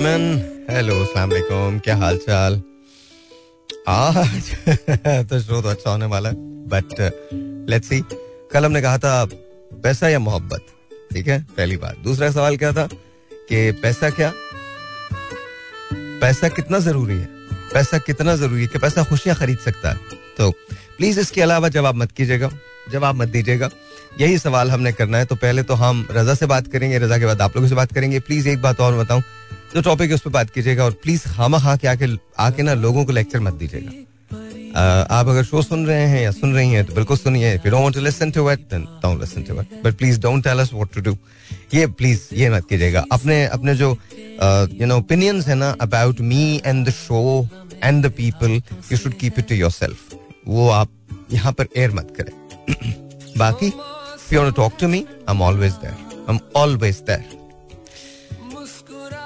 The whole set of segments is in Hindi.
मैन हेलो अस्सलाम क्या हाल चाल आज तो शो तो अच्छा होने वाला बट लेट्स सी कल हमने कहा था पैसा या मोहब्बत, ठीक है? पहली बात। दूसरा सवाल क्या था कि पैसा क्या? पैसा कितना ज़रूरी है? पैसा कितना ज़रूरी है कि पैसा खुशियाँ खरीद सकता है? तो प्लीज़ इसके अलावा जवाब मत कीजिएगा, जवाब मत दीजिएगा। यही सवाल हमने करना है। तो पहले तो हम रजा से बात करेंगे, रजा के बाद आप लोगों से बात करेंगे। प्लीज़ एक बात और बताऊँ, जो टॉपिक है उस पर बात कीजिएगा और प्लीज़ खामा खा के आके आके ना लोगों को लेक्चर मत दीजिएगा। आप अगर शो सुन रहे हैं या सुन रही हैं तो बिल्कुल सुनिए। If you don't want to to listen it but please don't tell us what to do ये प्लीज़ ये मत कीजिएगा। अपने अपने जो यू नो ओपिनियंस है ना about me and the show and the people you should keep it to yourself वो आप यहाँ पर एयर मत करें। बाकी if you want to talk to me, I'm always there. I'm always there.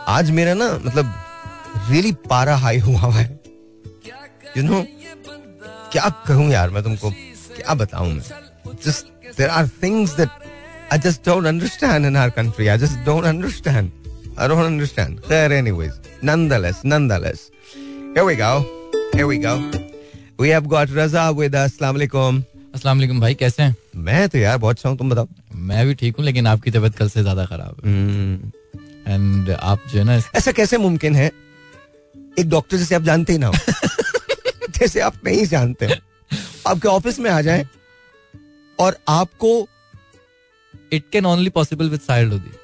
आज मेरा ना मतलब रियली पारा हाई हुआ हुआ है। यू नो क्या कहूँ यार मैं तुमको? क्या बताऊँ मैं? Just there are things that I just don't understand in our country I just don't understand I don't understand खैर anyways nonetheless nonetheless. Here we go. Here we go. We have got Raza with us. अस्सलाम वालेकुम अस्सलाम वालेकुम भाई कैसे हैं? मैं तो यार बहुत अच्छा हूँ तुम बताओ। मैं भी ठीक हूँ लेकिन आपकी तबीयत कल से ज़्यादा खराब है। एंड आप जो है ना ऐसा कैसे मुमकिन है? एक डॉक्टर जैसे आप जानते ही ना जैसे आप नहीं जानते हो। आपके ऑफ़िस में आ जाए और आपको it can only possible with Sahil Lodhi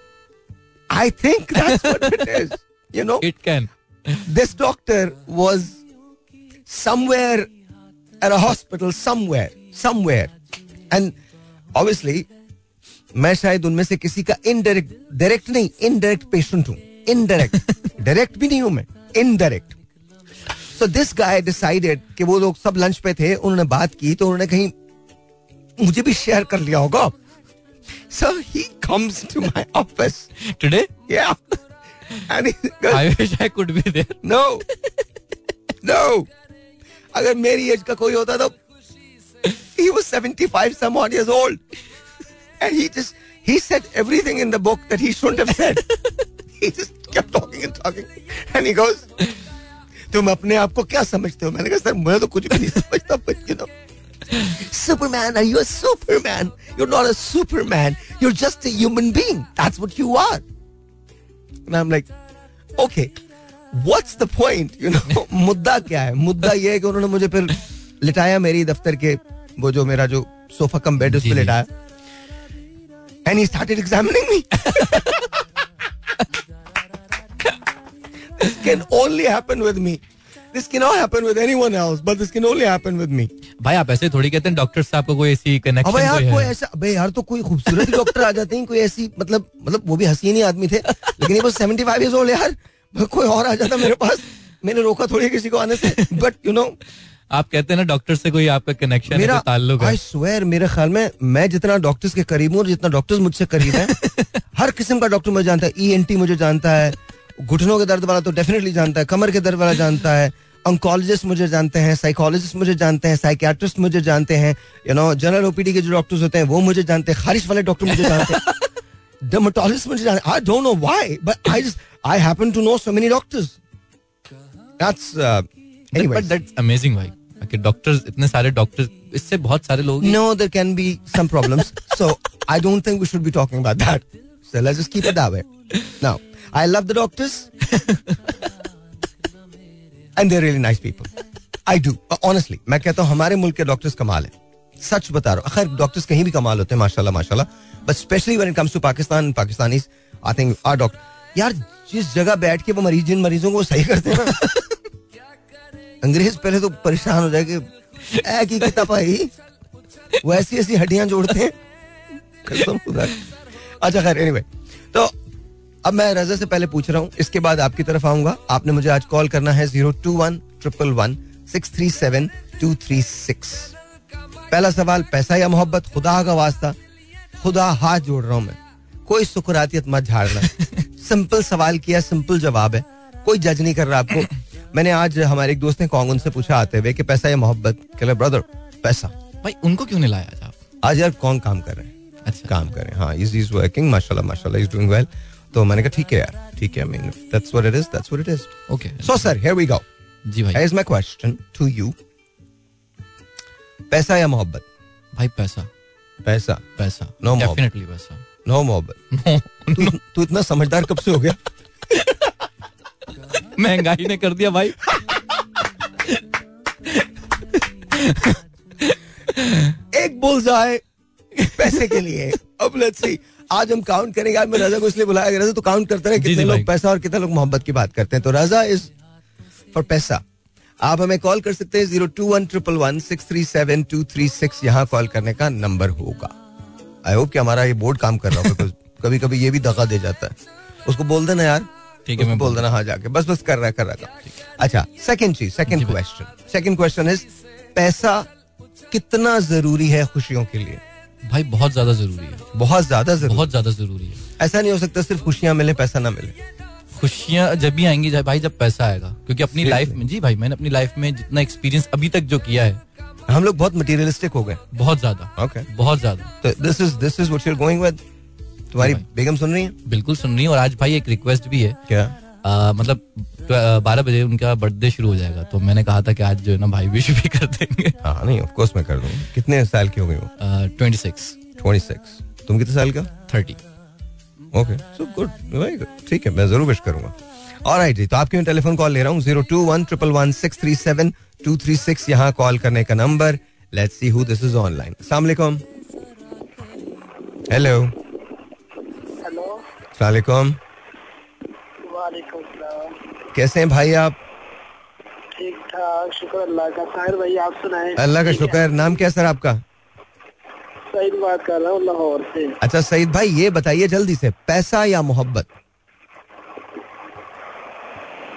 I think you know it can this doctor was somewhere at a hospital somewhere somewhere and obviously मैं शायद उनमें से किसी का इनडायरेक्ट डायरेक्ट नहीं इनडायरेक्ट पेशेंट हूँ। इनडायरेक्ट डायरेक्ट भी नहीं हूँ मैं। Indirect so this guy decided कि वो लोग सब लंच पे थे उन्होंने बात की तो उन्होंने कहीं मुझे भी शेयर कर लिया होगा। So he comes to my office today yeah and I wish I could be there no no अगर मेरी एज का कोई होता तो he was 75 some odd years old and he just he said everything in the book that he shouldn't have said he just kept talking and talking and he goes तुम अपने आप को क्या समझते हो मैंने कहा सर मैं तो कुछ भी नहीं समझता but you know Superman, are you a Superman? You're not a Superman. You're just a human being. That's what you are. And I'm like, okay, what's the point? You know, मुद्दा क्या है मुद्दा ये है कि उन्होंने मुझे फिर लिटाया मेरी दफ्तर के वो जो मेरा जो सोफा कम बेड उस पर लिटाया। And he started examining me This can only happen with me. This cannot happen with anyone else, but this can only happen with me. भाई आप ऐसे थोड़ी कहते हैं डॉक्टर से आपको कोई ऐसी कनेक्शन अबे यार कोई ऐसा अबे यार तो कोई खूबसूरत डॉक्टर आ जाते हैं कोई ऐसी मतलब मतलब वो भी हसीन ही आदमी थे। लेकिन ये बस 75 फाइव ईयर्स ओल्ड यार। कोई और आ जाता मेरे पास। मैंने रोका थोड़ी किसी को आने से। बट यू नो आप कहते हैं ना डॉक्टर से कोई आपका कनेक्शन है मेरा ताल्लुक है? आई स्वेयर मेरे ख्याल में मैं जितना डॉक्टर्स के करीब हूँ और जितना डॉक्टर्स मुझसे करीब है हर किस्म का डॉक्टर मुझे जानता है। ई मुझे जानता है घुटनों के दर्द वाला तो डेफिनेटली जानता है कमर के दर्द वाला जानता है ऑन्कोलॉजिस्ट मुझे जानते हैं साइकोलॉजिस्ट मुझे जानते हैं साइकियाट्रिस्ट मुझे जानते हैं यू नो जनरल ओपीडी के जो डॉक्टर्स होते हैं वो मुझे जानते हैं खारिश वाले डॉक्टर मुझे जानते हैं। डर्मेटोलॉजिस्ट मुझे जानते I don't know why but I just I happen to know so many doctors that's anyway but that's amazing भाई। कि डॉक्टर्स इतने सारे डॉक्टर्स इससे बहुत सारे लोग No, there can be some problems. so I don't think we should be talking about that. So let's just keep it that way. Now, I love the doctors. and they're really nice people. I do. Uh, honestly, मैं कहता हूँ हमारे मुल्क के डॉक्टर्स कमाल है सच बता रहा हूँ खैर डॉक्टर्स कहीं भी कमाल होते हैं माशाल्लाह माशाल्लाह but specially when it comes to Pakistan Pakistani I think our doctor यार जिस जगह बैठ के वो मरीज़ जिन मरीजों को सही करते हैं ना अंग्रेज़ पहले तो परेशान हो जाएँगे। ऐ की किताब भाई वो ऐसी ऐसी हड्डियाँ जोड़ते हैं। अच्छा खैर एनीवे तो अब मैं रजा से पहले पूछ रहा हूँ। इसके बाद आपकी तरफ़ आऊँगा। आपने मुझे आज कॉल करना है zero two one triple one six three seven two three six पहला सवाल पैसा या मोहब्बत? खुदा का वास्ता। खुदा हाथ जोड़ रहा हूँ मैं। कोई सुकरातियत मत झाड़ना। सिंपल सवाल किया सिंपल जवाब है। कोई जज नहीं कर रहा आपको। मैंने आज हमारे एक दोस्त ने कॉन्ग उनसे पूछा आते हुए कि पैसा या मोहब्बत? कहले ब्रदर पैसा. भाई उनको क्यों नहीं लाया आज आज यार कौन काम कर रहे हैं। अच्छा। काम कर रहे हैं हाँ इज़ इज़ वर्किंग माशाल्लाह माशाल्लाह इज़ डूइंग वेल तो मैंने कहा ठीक है यार ठीक है I mean that's what it is that's what it is. Okay so sir here we go. जी भाई। Here's my question to you. पैसा या मोहब्बत? भाई पैसा। पैसा। पैसा। No mob. डेफिनेटली पैसा। नो मोहब्बत। तू इतना समझदार कब से हो गया? महँगाई ने कर दिया भाई। एक बोल जाए पैसे के लिए। अब लेट्स सी आज हम काउंट करेंगे। आज मैं रजा को इसलिए बुलाया रजा तो काउंट करते रहे कितने लोग पैसा और कितने लोग मोहब्बत की बात करते हैं। तो रजा इज़ फॉर पैसा। आप हमें कॉल कर सकते हैं zero two one triple one six three seven two three six यहाँ कॉल करने का नंबर होगा। आई होप कि हमारा ये बोर्ड काम कर रहा हो कभी कभी ये भी दगा दे जाता है। उसको बोल देना यार। ठीक है, मैं बोल देना हाँ। जाके। बस बस कर रहा कर रहा है अच्छा second cheese second question second question is पैसा कितना ज़रूरी है खुशियों के लिए? भाई बहुत ज़्यादा ज़रूरी है। बहुत ज़्यादा बहुत ज़्यादा ज़रूरी है। ऐसा नहीं हो सकता सिर्फ़ खुशियाँ मिले पैसा ना मिले। खुशियाँ जब भी आएँगी जब भाई जब पैसा आएगा। क्योंकि अपनी लाइफ में जी भाई मैंने अपनी लाइफ में जितना एक्सपीरियंस अभी तक जो किया है। हम लोग बहुत मटेरियलिस्टिक हो गए। बहुत ज़्यादा। Okay okay. बहुत ज़्यादा। तो this is this is what you are going with तुम्हारी बेगम सुन रही है? बिल्कुल सुन रही हूँ और आज भाई एक रिक्वेस्ट भी है। क्या? आ, मतलब बारह बजे उनका बर्थडे शुरू हो जाएगा तो मैंने कहा था कि आज जो है ना भाई विश भी कर देंगे। हाँ नहीं ऑफ़ कोर्स मैं कर दूँगा। कितने साल की हो गई वो? ट्वेंटी सिक्स 26 तुम कितने साल का? Thirty. Okay so good very good ठीक है मैं ज़रूर विश करूँगा। और जी तो आपके मैं टेलीफोन कॉल ले रहा हूँ zero two one triple one six three seven two three six यहाँ कॉल करने का number let's see who this is online सलामकुम हेलो सलाम। कैसे हैं भाई आप? ठीक ठाक शुक्र अल्लाह का। साहिर भाई आप सुनाए। अल्लाह का शुक्र। नाम क्या सर आपका? सईद बात कर रहा हूँ लाहौर से। अच्छा सईद भाई ये बताइए जल्दी से पैसा या मोहब्बत?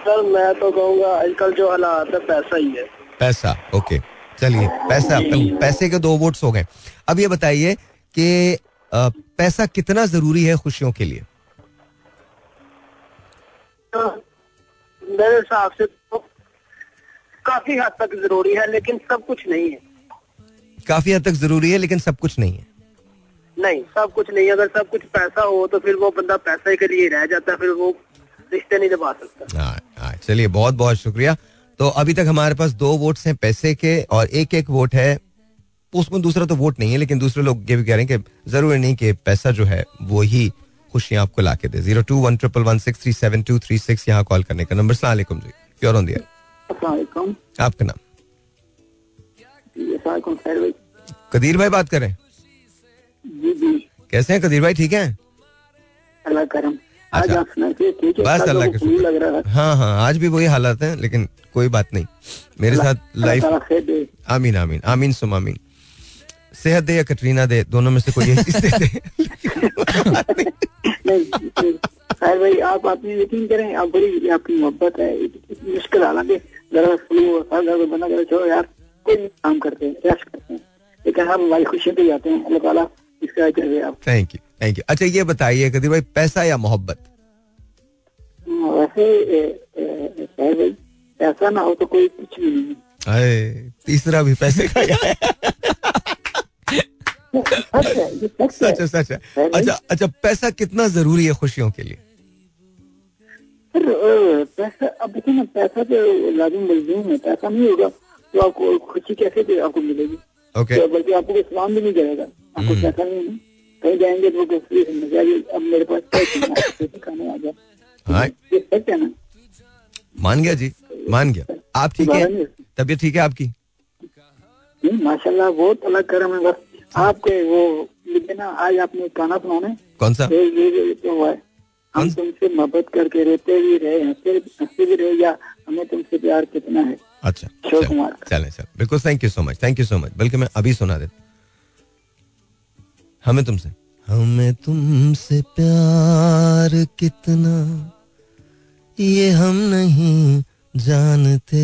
सर मैं तो कहूँगा आजकल जो हालात है पैसा ही है। पैसा ओके। चलिए पैसा पैसे के दो वोट्स हो गए। अब ये बताइए कि पैसा कितना ज़रूरी है खुशियों के लिए? तो मेरे हिसाब से तो काफ़ी हद तक ज़रूरी है लेकिन सब कुछ नहीं है। काफ़ी हद तक ज़रूरी है लेकिन सब कुछ नहीं है। नहीं सब कुछ नहीं है। अगर सब कुछ पैसा हो तो फिर वो बंदा पैसे के लिए रह जाता है फिर वो रिश्ते नहीं निभा सकता। हाँ, हाँ, चलिए बहुत बहुत शुक्रिया। तो अभी तक हमारे पास दो वोट्स हैं पैसे के और एक एक वोट है उसमें दूसरा तो वोट नहीं है लेकिन दूसरे लोग ये भी कह रहे हैं कि ज़रूरी नहीं कि पैसा जो है वो ही खुशियाँ आपको ला के दे। Zero two one triple one six three seven two three six यहाँ कॉल करने का नंबर। सलाम जी। प्योर ऑन दियर आपका नाम? वालेकुम खैर भाई। कदीर भाई बात करें। जी जी। कैसे हैं कदीर भाई? ठीक हैं? अल्लाह करम। आज अच्छा। आप ठीक है? बस अल्लाह तो के लग रहा शुक्र हाँ हाँ आज भी वही हालात हैं लेकिन कोई बात नहीं। मेरे साथ लाइफ आमीन आमीन। आमीन सुम आमीन। सेहत दे या कटरीना दे? दोनों में से कोई एक चीज़ दे? भाई आप आपने यकीन करें आप बड़ी आपकी मोहब्बत है मुश्किल हालाँकि जरा फ्लू करे छोड़ो यार कोई काम करते हैं रेस्ट करते हैं। लेकिन हमारी पे जाते हैं अल्लाह ताला इसका आप। थैंक यू थैंक यू अच्छा ये बताइए कदीर भाई पैसा या मोहब्बत? वैसे ऐसा ना हो तो कोई कुछ भी नहीं तीसरा भी पैसे का सच है सच है। अच्छा अच्छा पैसा कितना ज़रूरी है खुशियों के लिए? अ, पैसा अब देखिए ना पैसा तो लाजिम मजलूम है पैसा नहीं होगा तो आपको खुशी कैसे दे- आपको मिलेगी। ओके तो बल्कि आपको भी नहीं करेगा आपको हम्म। पैसा नहीं है। कहीं जाएँगे तो अब मेरे पास खाने आ मान गया जी मान गया। आप ठीक है। तबीयत ठीक है आपकी? नहीं, माशाल्लाह बहुत अलग करम है बस। आपके वो मुझे ना आज आपने गाना सुनाना? कौन सा? ये ये ये तो हुआ है। हम तुमसे मोहब्बत करके रोते भी रहे हँसते हँसते भी रहे या हमें तुमसे प्यार कितना है? अच्छा चल- कुमार का। चलें चल। बिल्कुल thank you so much thank you so much बल्कि मैं अभी सुना देता हमें तुमसे। हमें तुमसे प्यार कितना ये हम नहीं जानते।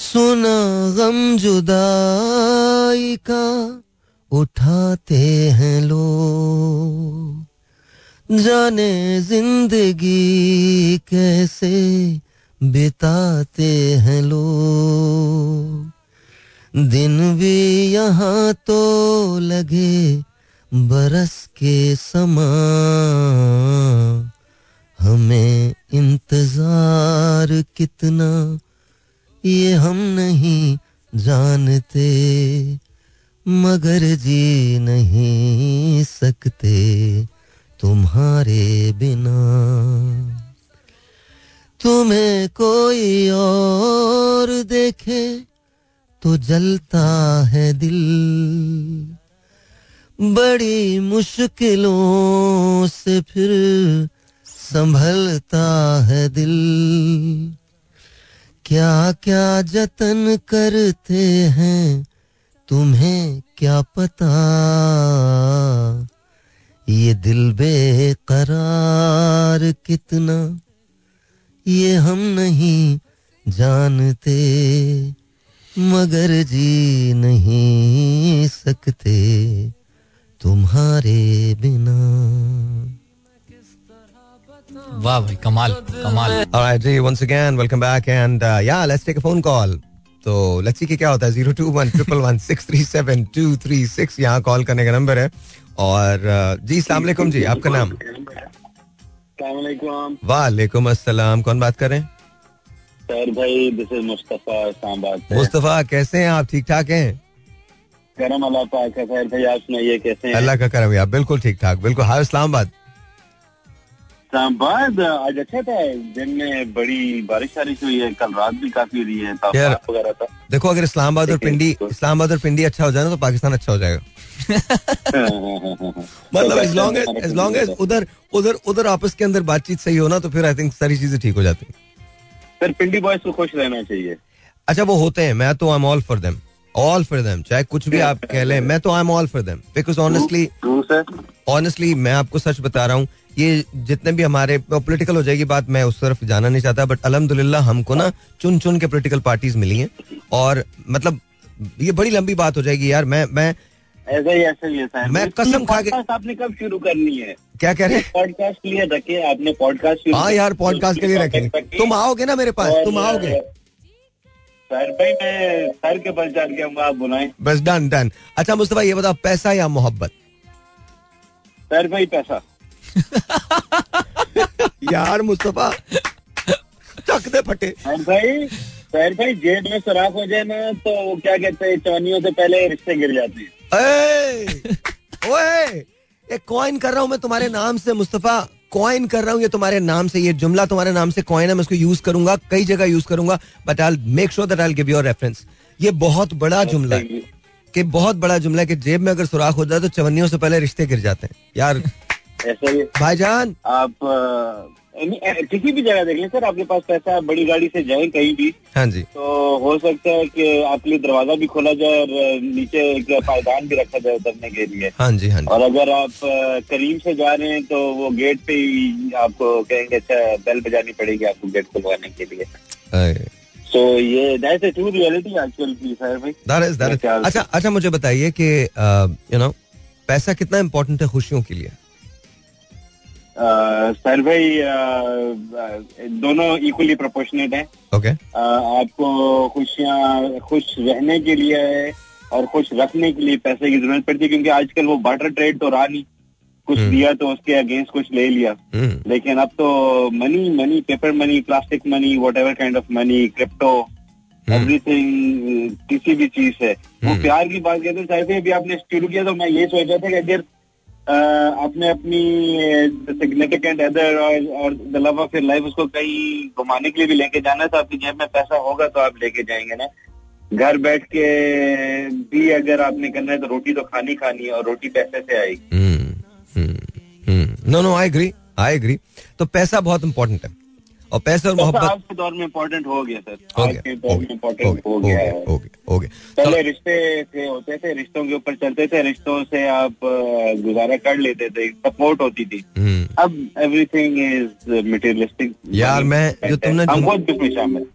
सुना गम जुदाई का उठाते हैं लोग। जाने ज़िंदगी कैसे बिताते हैं लोग। दिन भी यहाँ तो लगे बरस के समा। हमें इंतज़ार कितना ये हम नहीं जानते, मगर जी नहीं सकते तुम्हारे बिना। तुम्हें कोई और देखे तो जलता है दिल। बड़ी मुश्किलों से फिर संभलता है दिल। क्या क्या जतन करते हैं, तुम्हें क्या पता? ये दिल बेकरार कितना, ये हम नहीं जानते, मगर जी नहीं सकते तुम्हारे बिना। वाह भाई कमाल कमाल। Right, ji once again welcome back and uh, yeah let's take a phone call. तो let's see कि क्या होता है zero two one triple one six three seven two three six यहाँ कॉल करने का नंबर है। और uh, जी सलाम वालेकुम जी आपका नाम? वालेकुम। अस्सलाम कौन बात कर रहे हैं? सर भाई दिस इज़ मुस्तफ़ा इस्लामाबाद से। मुस्तफ़ा कैसे हैं आप? ठीक ठाक हैं? करम अल्लाह पाक है सर भाई आप सुनाइए कैसे हैं? अल्लाह का करम यार बिल्कुल ठीक ठाक बिल्कुल। हाय इस्लामाबाद। इस्लामाबाद आज अच्छा था दिन में बड़ी बारिश वारिश हुई है कल रात भी काफ़ी हुई है यार- वगैरह था देखो अगर इस्लामाबाद और पिंडी इस्लामाबाद और पिंडी अच्छा हो जाए ना तो पाकिस्तान अच्छा हो जाएगा। मतलब as long as as long as उधर उधर उधर आपस के अंदर बातचीत सही हो ना तो फिर आई थिंक सारी चीज़ें ठीक हो जाती हैं। सर पिंडी बॉयज़ को खुश रहना चाहिए। अच्छा वो होते हैं मैं तो I am all for them all for them चाहे कुछ भी आप कह लें मैं तो I am all for them because honestly honestly मैं आपको सच बता रहा हूँ ये जितने भी हमारे पॉलिटिकल हो जाएगी बात मैं उस तरफ़ जाना नहीं चाहता बट अलहमदुल्ला हमको ना चुन चुन के पोलिटिकल पार्टीज़ मिली हैं। और मतलब ये बड़ी लंबी बात हो जाएगी यार मैं मैं ऐसा ही ऐसा ही है मैं कसम खा के- आपने कब शुरू करनी है? क्या कह रहे हैं? पॉडकास्ट के लिए रखे आपने पॉडकास्ट हाँ यार पॉडकास्ट के लिए रखे। तुम आओगे ना मेरे पास? तुम आओगे? सर भाई मैं सर के पास चढ़ के आप बुलाएँ। बस डन डन अच्छा मुस्तफ़ा ये बताओ पैसा या मोहब्बत? सर भाई पैसा। यार मुस्तफ़ा चक दे फटे। भाई सर भाई जेब में सुराख हो जाए ना तो वो क्या कहते हैं चौनियों से पहले रिश्ते गिर जाते हैं। ओए ये कॉइन कर रहा हूँ मैं तुम्हारे नाम से मुस्तफ़ा। कॉइन कर रहा हूँ ये तुम्हारे नाम से ये जुमला तुम्हारे नाम से कॉइन है मैं इसको यूज़ करूँगा कई जगह यूज़ करूँगा but I make sure that I give your reference ये बहुत बड़ा जुमला है कि बहुत बड़ा जुमला है कि जेब में अगर सुराख हो जाए तो चवन्नियों से पहले रिश्ते गिर जाते हैं। यार ऐसा ही। भाईजान। आप किसी भी जगह देख लें सर आपके पास पैसा है, बड़ी गाड़ी से जाए कहीं भी हाँ जी। तो हो सकता है कि आपके लिए दरवाज़ा भी खोला जाए और नीचे एक पायदान भी रखा जाए उतरने के लिए। हाँ जी हाँ जी। और अगर आप करीम से जा रहे हैं तो वो गेट पे ही आपको कहेंगे अच्छा बेल बजानी पड़ेगी आपको गेट खुलवाने के लिए। सो ये दैट्स अ ट्रू रियलिटी की सर भाई। अच्छा अच्छा मुझे बताइए कि यू नो पैसा कितना इम्पोर्टेंट है खुशियों के लिए? सर भाई दोनों इक्वली प्रोपोर्शनेट है। ओके आपको खुशियाँ खुश रहने के लिए है और खुश रखने के लिए पैसे की ज़रूरत पड़ती है क्योंकि आजकल वो बार्टर ट्रेड तो रहा नहीं। कुछ हम्म। दिया तो उसके अगेंस्ट कुछ ले लिया। हम्म। लेकिन अब तो money money paper money plastic money whatever kind of money crypto everything किसी भी चीज़ है वो हम्म। प्यार की बात कहते हैं शायद अभी आपने शुरू किया तो मैं ये सोच रहा था कि अगर आपने अपनी सिग्निफिकेंट अदर और और the love of your life उसको कहीं घुमाने के लिए भी लेके जाना है तो आपकी जेब में पैसा होगा तो आप लेके जाएँगे ना। घर बैठ के भी अगर आपने करना है तो रोटी तो खानी खानी है और रोटी पैसे से आएगी। No no I agree I agree तो पैसा बहुत इंपॉर्टेंट है। और पैसे और मोहब्बत आज के दौर में इम्पोर्टेंट हो गया सर। हो आज गया। के हो दौर में गया। इम्पोर्टेंट हो है पहले रिश्ते थे होते थे रिश्तों के ऊपर चलते थे रिश्तों से आप गुजारा कर लेते थे सपोर्ट होती थी। हम्म, अब एवरीथिंग इज़ मटेरियलिस्टिक यार, मैं जो तुमने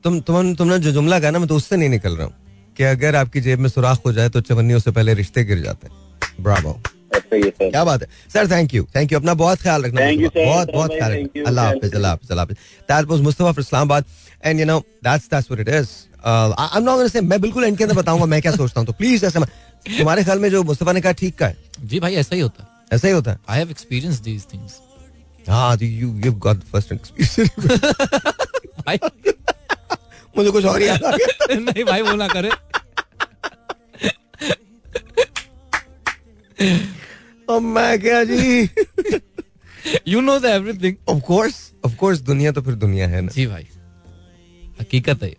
तुम तुम तुमने जो जुमला कहा ना मैं तो उससे नहीं निकल रहा हूँ कि अगर आपकी जेब में सुराख हो जाए तो चवन्नियों से पहले रिश्ते गिर जाते हैं। ब्रावो क्या बात है। Sir thank you thank you अपना बहुत ख्याल रखना Thank you, बहुत बहुत ख्याल रखना। अल्लाह हाफिज अल्लाह हाफिज अल्लाह हाफिज। That was Mustafa from Islamabad and you know that's that's what it is I am not gonna say मैं बिल्कुल एंड के अंदर बताऊँगा मैं क्या सोचता हूँ। तो प्लीज़ ऐसा तुम्हारे ख्याल में जो मुस्तफ़ा ने कहा ठीक का है? जी भाई ऐसा ही होता है। ऐसा ही होता है? I have experience these things हाँ you you got first experience भाई। मुझे कुछ और याद आ गया। नहीं भाई वो ना करे। मैं क्या जी? You know the everything of course of course दुनिया तो फिर दुनिया है ना। जी भाई हकीकत है आ,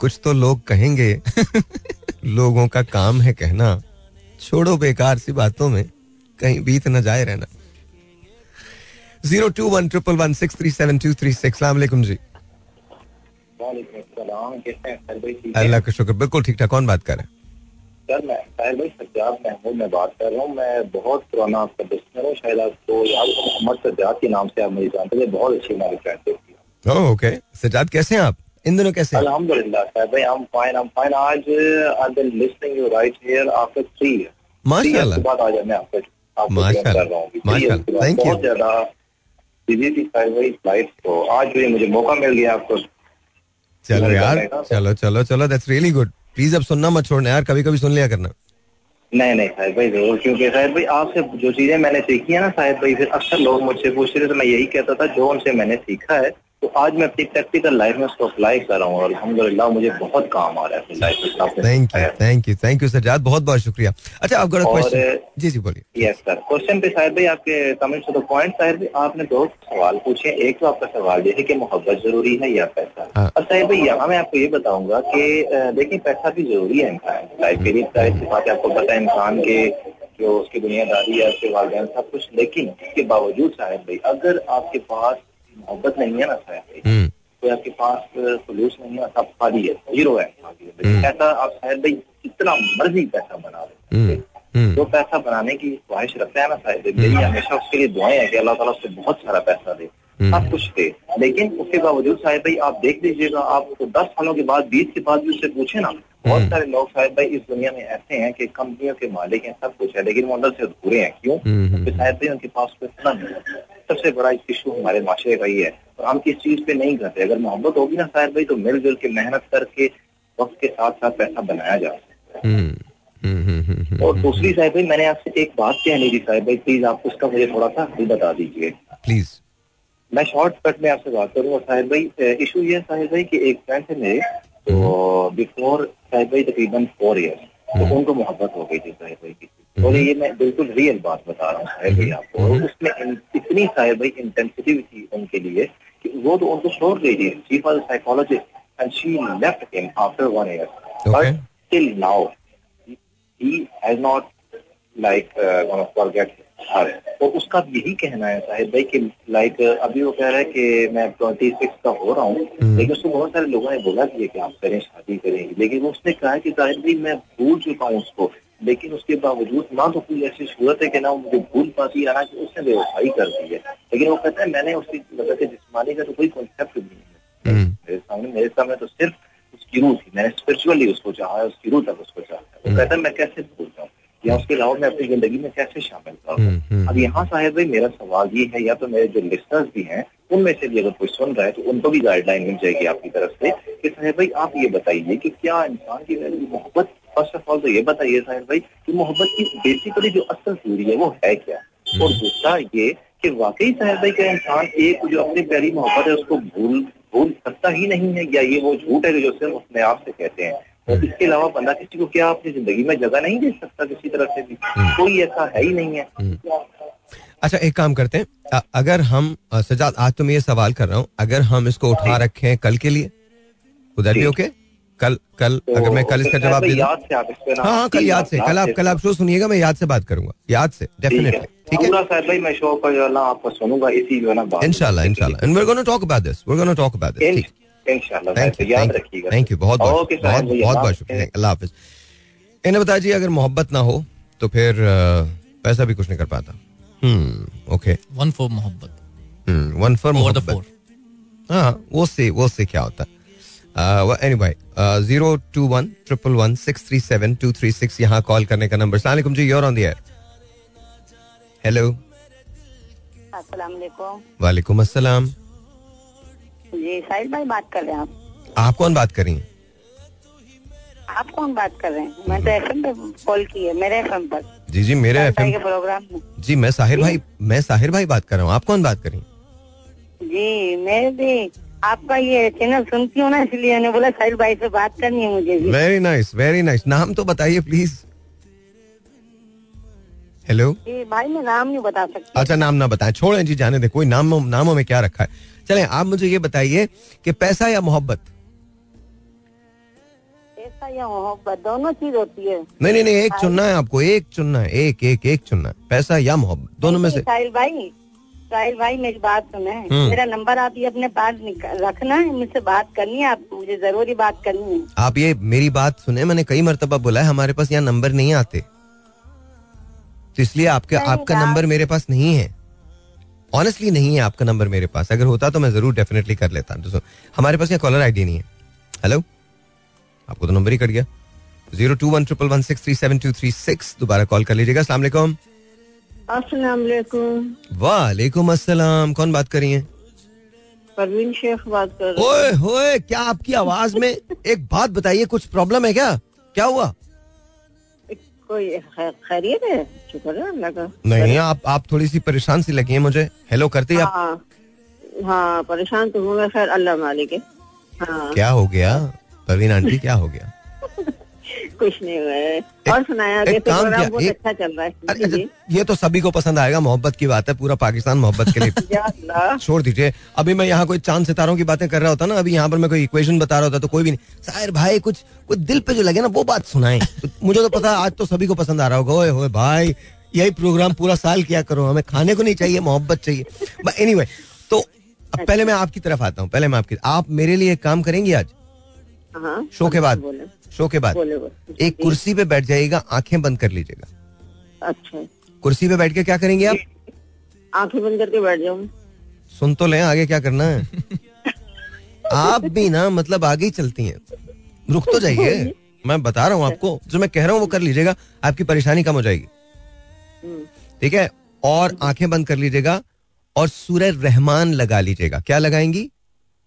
कुछ तो लोग कहेंगे लोगों का काम है कहना। छोड़ो बेकार सी बातों में कहीं बीत न जाए रहना। Zero two one triple one six three seven two three six जी। वालेकुम अस्सलाम कैसे हैं? सर भाई ठीक है? अल्लाह का शुक्र बिल्कुल ठीक ठाक कौन बात कर रहे हैं? सर मैं साहिल भाई सज्जाद महमूद में बात कर रहा हूँ। मैं बहुत पुराना आपका लिस्नर हूँ शायद आपको याद मोहम्मद सज्जाद के नाम से आप मुझे जानते थे बहुत अच्छी हमारी फ्रेंडशिप ओह ओके सजाद कैसे हैं आप? इन दिनों कैसे अल्हम्दुलिल्लाह साहिब भाई I am fine I am fine आज I been listening you right here after three year माशाल्लाह बाद आज मैं आपको आपको कर रहा हूँ। माशाल्लाह, के बाद बहुत ज़्यादा बिज़ी थी साहिब भाई फ़्लाइट तो आज भी मुझे मौका मिल गया आपको। चलो यार चलो चलो चलो दैट्स रियली गुड प्लीज़ अब सुनना मत छोड़ना यार कभी कभी सुन लिया करना। नहीं नहीं शायद भाई ज़रूर, क्योंकि शायद भाई आपसे जो चीज़ें मैंने सीखी है ना शायद भाई, फिर अक्सर लोग मुझसे पूछते थे तो मैं यही कहता था, जो उनसे मैंने सीखा है तो आज मैं अपनी प्रैक्टिकल लाइफ में उसको अप्लाई कर रहा हूँ और अलहमदुलिल्लाह मुझे बहुत काम आ रहा है लाइफ में thank you thank you thank you Sajjad बहुत बहुत शुक्रिया। अच्छा आप क्वेश्चन जी जी बोलिए। यस सर क्वेश्चन पे साहिब भाई आपके कमेंट्स टू द पॉइंट साहिब भाई आपने दो सवाल पूछे एक तो आपका सवाल ये है कि मोहब्बत ज़रूरी है या पैसा। और साहिब भाई यहाँ मैं आपको ये बताऊँगा कि देखिए पैसा भी ज़रूरी है इंसान लाइफ के लिए। आपको पता है इंसान के जो उसकी दुनियादारी है उसके वालदेन सब कुछ। लेकिन इसके बावजूद साहिब भाई अगर आपके पास मोहब्बत नहीं है ना साहिब भाई हम्म। कोई आपके पास सोल्यूशन नहीं है सब खाली है ज़ीरो है हम्म। पैसा आप शायद भाई कितना मर्ज़ी पैसा बना रहे हम्म जो पैसा बनाने की ख्वाहिश रखता है ना शायद मेरी हमेशा उसके लिए दुआएँ हैं कि अल्लाह ताला उससे बहुत सारा पैसा दे सब कुछ दे। लेकिन उसके बावजूद शायद भाई आप देख लीजिएगा आप तो दस सालों के बाद बीस के बाद भी उससे पूछे ना बहुत सारे लोग शायद भाई इस दुनिया में ऐसे हैं कि कंपनियों के मालिक हैं सब कुछ है लेकिन वो अंदर से अधूरे हैं। क्यों? हम्म, हम्म। क्योंकि शायद भाई उनके पास कोई इतना नहीं है। सबसे बड़ा इशू हमारे माशरे का ही है। और हम इस चीज़ पे नहीं करते। अगर मोहब्बत होगी ना शायद भाई तो मिलजुल के मेहनत करके वक्त के साथ साथ पैसा बनाया जा सकता है। हम्म हम्म हम्म हम्म हम्म और दूसरी साहिब भाई मैंने आपसे एक बात कहनी थी साहिब भाई प्लीज़ आप उसका मुझे थोड़ा सा हल बता दीजिए। प्लीज़ मैं शॉर्ट कट में आपसे बात करूँगा साहिब भाई इशू ये है साहिब भाई कि एक फ्रेंड है मेरे तो बिफोर साहिब भाई तकरीबन फोर ईयर्स तो उनको मोहब्बत हो गई थी साहिब भाई की। और ये मैं बिल्कुल रियल बात बता रहा हूँ साहिब भाई आपको। और उसमें इतनी साहिब भाई इंटेंसिटी थी उनके लिए कि वो तो उनको छोड़ गई थी। She was psychologist and she left him after one year but till now he has not like uh, gonna forget her. तो उसका यही कहना है साहिब भाई कि लाइक अभी वो कह रहा है कि मैं ट्वेंटी सिक्स का हो रहा हूँ लेकिन उसको बहुत सारे लोगों ने बोला भी है कि आप करें शादी करेंगे लेकिन वो उसने कहा कि साहिब भाई मैं भूल चुका हूँ उसको। लेकिन उसके बावजूद ना तो कोई ऐसी सूरत है कि ना मुझे भूल पाती है ना कि उसने बेवफाई कर दी है। लेकिन वो कहता है मैंने उसकी मतलब कि जिस्मानी का तो कोई कॉन्सेप्ट नहीं है। हम्म। मेरे सामने मेरे सामने तो सिर्फ़ उसकी रूह थी। मैंने स्पिरिचुअली उसको चाहा है उसकी रूह तक उसको चाहा है। वो कहता है मैं कैसे भूल जाऊँ? या उसके अलावा मैं अपनी ज़िंदगी में कैसे शामिल हम्म, करूँ हम्म। अब यहाँ साहिब भाई मेरा सवाल ये है या तो मेरे जो लिस्टर्स भी हैं उनमें से भी अगर कोई सुन रहा है तो उनको भी गाइडलाइन मिल जाएगी आपकी तरफ़ से कि साहिब भाई आप ये बताइए कि क्या इंसान की मोहब्बत फ़र्स्ट ऑफ़ ऑल तो ये बताइए साहिब भाई कि मोहब्बत की बेसिकली जो असल थ्योरी है वो है क्या? और दूसरा ये कि वाकई साहिब भाई का इंसान एक जो अपनी प्यारी मोहब्बत है उसको भूल भूल सकता ही नहीं है? या ये वो झूठ है जो सिर्फ़ अपने आप से कहते हैं? इसके अलावा बंदा किसी को क्या अपनी ज़िंदगी में जगह नहीं दे सकता किसी तरह से भी? कोई ऐसा है ही नहीं है। अच्छा एक काम करते हैं अ- अगर हम सजाद आज तो मैं ये सवाल कर रहा हूँ अगर हम इसको उठा रखें कल के लिए उधर भी ओके कल कल तो अगर मैं कल इसका जवाब दे याद से आप इस हाँ हाँ कल याद से कल आप कल आप शो सुनिएगा मैं याद से बात करूँगा याद से डेफिनेटली ठीक है? पूरा साहब भाई मैं शो का जो आपको सुनूँगा इसी जो है ना इंशाल्लाह इंशाल्लाह and we are gonna talk about this we are gonna talk about this ठीक थैंक यू याद रखिएगा। थैंक यू बहुत बहुत बहुत बहुत शुक्रिया अल्लाह हाफिज। इन्हें बता जी अगर मोहब्बत ना हो तो फिर पैसा भी कुछ नहीं कर पाता। हम्म ओके वन फॉर मोहब्बत। वन फॉर मोहब्बत। हाँ वो से वो से क्या होता? है zero two one triple one six three seven two three six यहाँ कॉल करने का नंबर सलाम जी you're on the air hello अस्सलाम वालेकुम वालेकुम अस्सलाम। जी साहिल भाई बात कर रहे हैं आप। आप कौन बात कर रही हैं? आप कौन बात कर रहे हैं? मैं तो एफएम पे कॉल की है मेरे एफएम पर। जी जी मेरे साहिल एफ़ भाई के प्रोग्राम जी मैं साहिर भाई मैं साहिर भाई बात कर रहा हूँ। आप कौन बात कर रही जी मैं भी आपका ये चैनल सुनती हूँ ना इसलिए मैंने बोला साहिल भाई से बात करनी है मुझे वेरी नाइस वेरी नाइस नाम तो बताइए प्लीज़ हेलो भाई मैं नाम नहीं बता सकती। अच्छा नाम ना बताएँ। छोड़े जी जाने दे कोई नाम नामों में क्या रखा है? चले आप मुझे ये बताइए कि पैसा या मोहब्बत? ऐसा या मोहब्बत दोनों चीज़ होती है। नहीं नहीं नहीं एक चुनना है आपको एक चुनना है एक एक एक चुनना है। पैसा या मोहब्बत दोनों में से। साहिल भाई साहिल भाई मेरी बात सुने। हम्म। मेरा नंबर आप ये अपने पास रखना है मुझसे बात करनी है आप मुझे ज़रूरी बात करनी है। आप ये मेरी बात सुने मैंने कई मरतबा बोला है हमारे पास यहाँ नंबर नहीं आते। तो इसलिए आपके आपका नंबर मेरे पास नहीं है। ऑनेस्टली नहीं है आपका नंबर मेरे पास। अगर होता तो मैं ज़रूर डेफिनेटली कर लेता। तो हमारे पास यहाँ कॉलर आईडी नहीं है? हेलो आपको तो नंबर ही कट गया। Zero two one triple one six three seven two three six दोबारा कॉल कर लीजिएगा। अस्सलाम वालेकुम। अस्सलाम वालेकुम। वालेकुम अस्सलाम। कौन बात कर रही हैं? परवीन शेख बात कर रही ओए होए क्या आपकी आवाज़ में एक बात बताइए कुछ प्रॉब्लम है क्या? क्या हुआ। कोई खैरियत है? शुक्र है अल्लाह का नहीं आप आप थोड़ी सी परेशान सी लगी है मुझे। हेलो करते हाँ, आप। हाँ हाँ परेशान तो हूँ मैं खैर अल्लाह मालिक है। हाँ। क्या हो गया? परवीन आंटी क्या हो गया? कुछ नहीं हुआ है। और सुनाया एक काम किया, बहुत एक- अच्छा चल रहा है। अरे अच्छा, ये तो सभी को पसंद आएगा मोहब्बत की बात है पूरा पाकिस्तान मोहब्बत के लिए। छोड़ दीजिए। अभी मैं यहाँ कोई चाँद सितारों की बातें कर रहा होता ना अभी यहाँ पर मैं कोई इक्वेशन बता रहा होता तो कोई भी नहीं। साहिर भाई कुछ कुछ दिल पे जो लगे ना वो बात सुनाए। मुझे तो पता आज तो सभी को पसंद आ रहा होगा। ओए होए भाई यही प्रोग्राम पूरा साल किया करो हमें खाने को नहीं चाहिए मोहब्बत चाहिए। बट एनीवे तो अब पहले मैं आपकी तरफ़ आता हूँ पहले मैं आपकी आप मेरे लिए एक काम करेंगी आज? हाँ शो के बाद। शो के बाद? एक कुर्सी पे बैठ जाइएगा आँखें बंद कर लीजिएगा। अच्छा। कुर्सी पे बैठ के क्या करेंगे आप? आँखें बंद करके बैठ जाऊँ। सुन तो लें आगे क्या करना है? आप भी ना मतलब आगे ही चलती हैं। रुक तो जाइए। मैं बता रहा हूँ आपको जो मैं कह रहा हूँ वो कर लीजिएगा आपकी परेशानी कम हो जाएगी। हम्म, ठीक है? और आँखें बंद कर लीजिएगा और सूर्य रहमान लगा लीजिएगा। क्या लगाएँगी?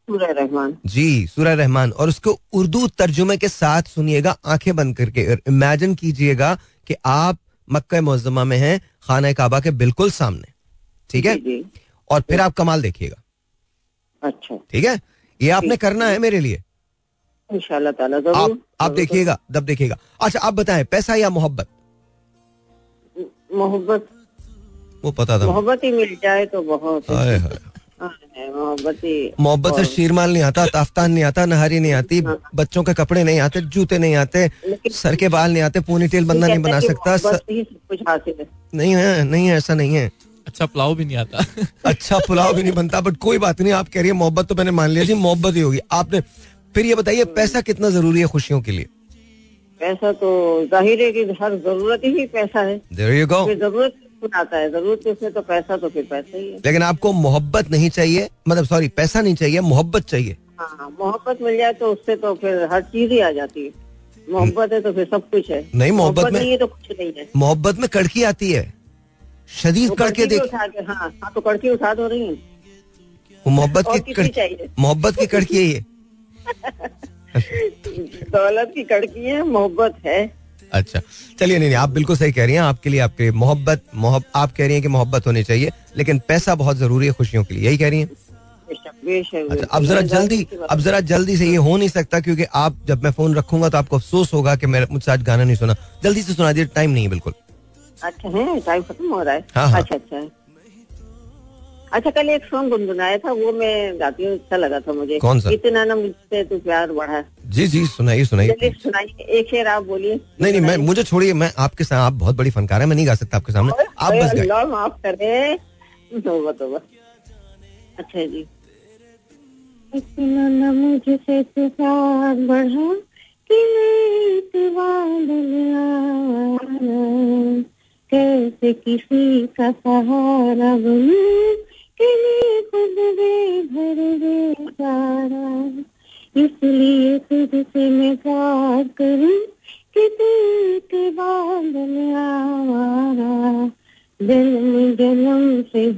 रहमान। जी सूर्य रहमान। और उसको उर्दू तर्जुमे के साथ सुनिएगा आँखें बंद करके। और इमेजिन कीजिएगा कि आप मक्का मुअज्जमा में हैं खाना काबा के बिल्कुल सामने। ठीक है? जी, जी। और फिर आप कमाल देखिएगा। अच्छा। ठीक है? ये आपने करना है मेरे लिए। इंशाल्लाह ताला आप आप देखिएगा दब देखिएगा। अच्छा आप बताएँ पैसा या मोहब्बत? मोहब्बत। वो पता था। मोहब्बत ही मिल जाए तो बहुत। है, मोहब्बत ही मोहब्बत से शीरमाल नहीं आता ताफ्तान नहीं आता नहारी नहीं आती हाँ। बच्चों के कपड़े नहीं आते जूते नहीं आते सर के बाल नहीं आते पोनी टेल बंदा नहीं बना सकता कुछ हासिल है। नहीं है नहीं है ऐसा नहीं है। अच्छा पुलाव भी नहीं आता। अच्छा पुलाव भी नहीं बनता बट कोई बात नहीं आप कह रही है मोहब्बत तो मैंने मान लिया जी मोहब्बत ही होगी। आपने फिर ये बताइए पैसा कितना ज़रूरी है खुशियों के लिए? पैसा तो ज़ाहिर है कि हर ज़रूरत ही पैसा है। There you go. फिर ज़रूरत आता है ज़रूरत उसमें तो पैसा तो फिर पैसा ही है। लेकिन आपको मोहब्बत नहीं चाहिए मतलब सॉरी पैसा नहीं चाहिए मोहब्बत चाहिए। हाँ मोहब्बत मिल जाए तो उससे तो फिर हर चीज़ ही आ जाती है। मोहब्बत है तो फिर सब कुछ है। नहीं, मोहब्बत में- नहीं है तो कुछ नहीं है। मोहब्बत में कड़की आती है। शदीद वो कड़के कड़की देख हाँ हाँ तो कड़की उठा दो रही है। मोहब्बत की कड़की मोहब्बत की कड़की है ये। दौलत की कड़की है मोहब्बत है। अच्छा। चलिए नहीं नहीं आप बिल्कुल सही कह रही हैं। आपके लिए आपके मोहब्बत मोहब आप कह रही हैं कि मोहब्बत होनी चाहिए लेकिन पैसा बहुत ज़रूरी है खुशियों के लिए। यही कह रही हैं? अच्छा अब जरा जल्दी अब जरा जल्दी से ये हो नहीं सकता क्योंकि आप जब मैं फ़ोन रखूँगा तो आपको अफसोस होगा कि मेरे मुझसे आज गाना नहीं सुना। जल्दी से सुना दिए टाइम नहीं है बिल्कुल। अच्छा है टाइम खत्म हो रहा है। हाँ, हाँ। अच्छा अच्छा। अच्छा कल एक सॉन्ग गुनगुनाया था वो मैं गाती हूँ अच्छा लगा था मुझे। कौन सा? इतना ना मुझसे तू प्यार बढ़ा। जी जी सुनाइए सुनाइए। सुनाइए। एक शेर आप बोलिए। नहीं नहीं मैं मुझे छोड़िए मैं आपके साथ आप बहुत बड़ी फनकार है मैं नहीं गा सकता आपके सामने। आप बस गाइए। अल्लाह माफ़ करे। तोबा तोबा। अच्छा जी। इतना ना मुझसे तू प्यार बढ़ा कि मैं कैसे किसी का सहारा बनूं कि मैं खुद बेघर बेचारा इसलिए तुझसे मैं प्यार करूँ कि तू के बादल आवारा। जन्म जन्म से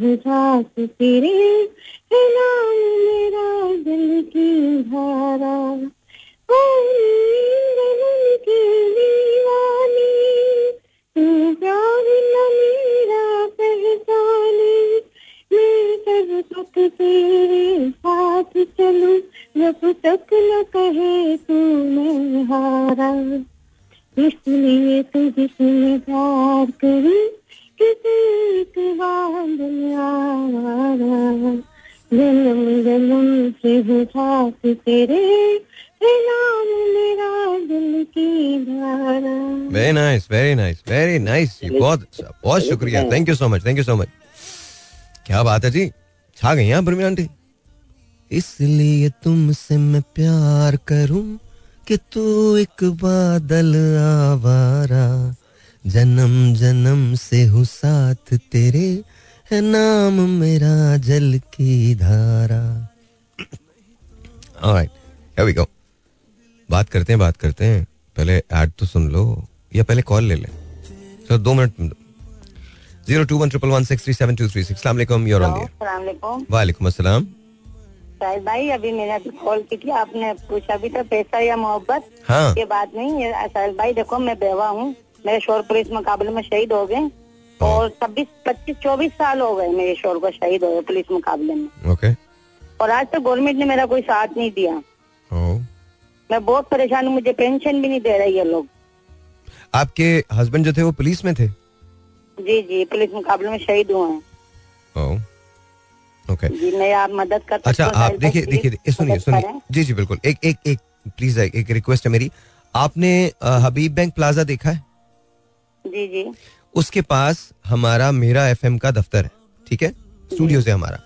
हूँ तेरे है मेरा दिल की धारा। जन्म की दीवानी? तू प्यार मेरा पहचाने। मैं तक तेरे साथ चलूँ जब तक न कहे तू मैं हारा इसलिए तुझसे प्यार करूँ कि एक जन्म जन्म से हूँ तेरे नाम मेरा दिल की धारा very nice very nice very nice बहुत अच्छा बहुत शुक्रिया। Thank you so much thank you so much क्या बात है जी? छा गई हैं बर्मी आंटी? इसलिए तुमसे मैं प्यार करूँ कि तू एक बादल आवारा। जन्म जन्म से हूँ साथ तेरे है नाम मेरा जल की धारा। ऑलराइट हियर वी गो बात करते हैं बात करते हैं। पहले ऐड तो सुन लो या पहले कॉल ले लें। चलो दो minute zero two one triple one six three seven two three six. वालेकुम अस्सलाम। भाई अभी मैंने कॉल की थी आपने पूछा भी था पैसा या मोहब्बत? हाँ। ये बात नहीं है भाई देखो मैं बेवा हूँ। मेरे शोर पुलिस मुकाबले में शहीद हो गए। और छब्बीस पच्चीस चौबीस साल हो गए मेरे शोर को शहीद हुए पुलिस मुकाबले में। ओके और आज तक गवर्नमेंट ने मेरा कोई साथ नहीं दिया। मैं बहुत परेशान हूँ मुझे पेंशन भी नहीं दे रही है लोग। आपके हस्बैंड जो थे वो पुलिस में थे? जी जी पुलिस मुकाबले में शहीद हुए हैं। ओके जी मैं आप मदद कर अच्छा आप देखिए देखिए सुनिए सुनिए। जी जी बिल्कुल। एक एक एक प्लीज़ एक रिक्वेस्ट है मेरी। आपने हबीब बैंक प्लाजा देखा है? जी जी। उसके पास हमारा मेरा एफएम का दफ्तर है ठीक है? स्टूडियो से हमारा।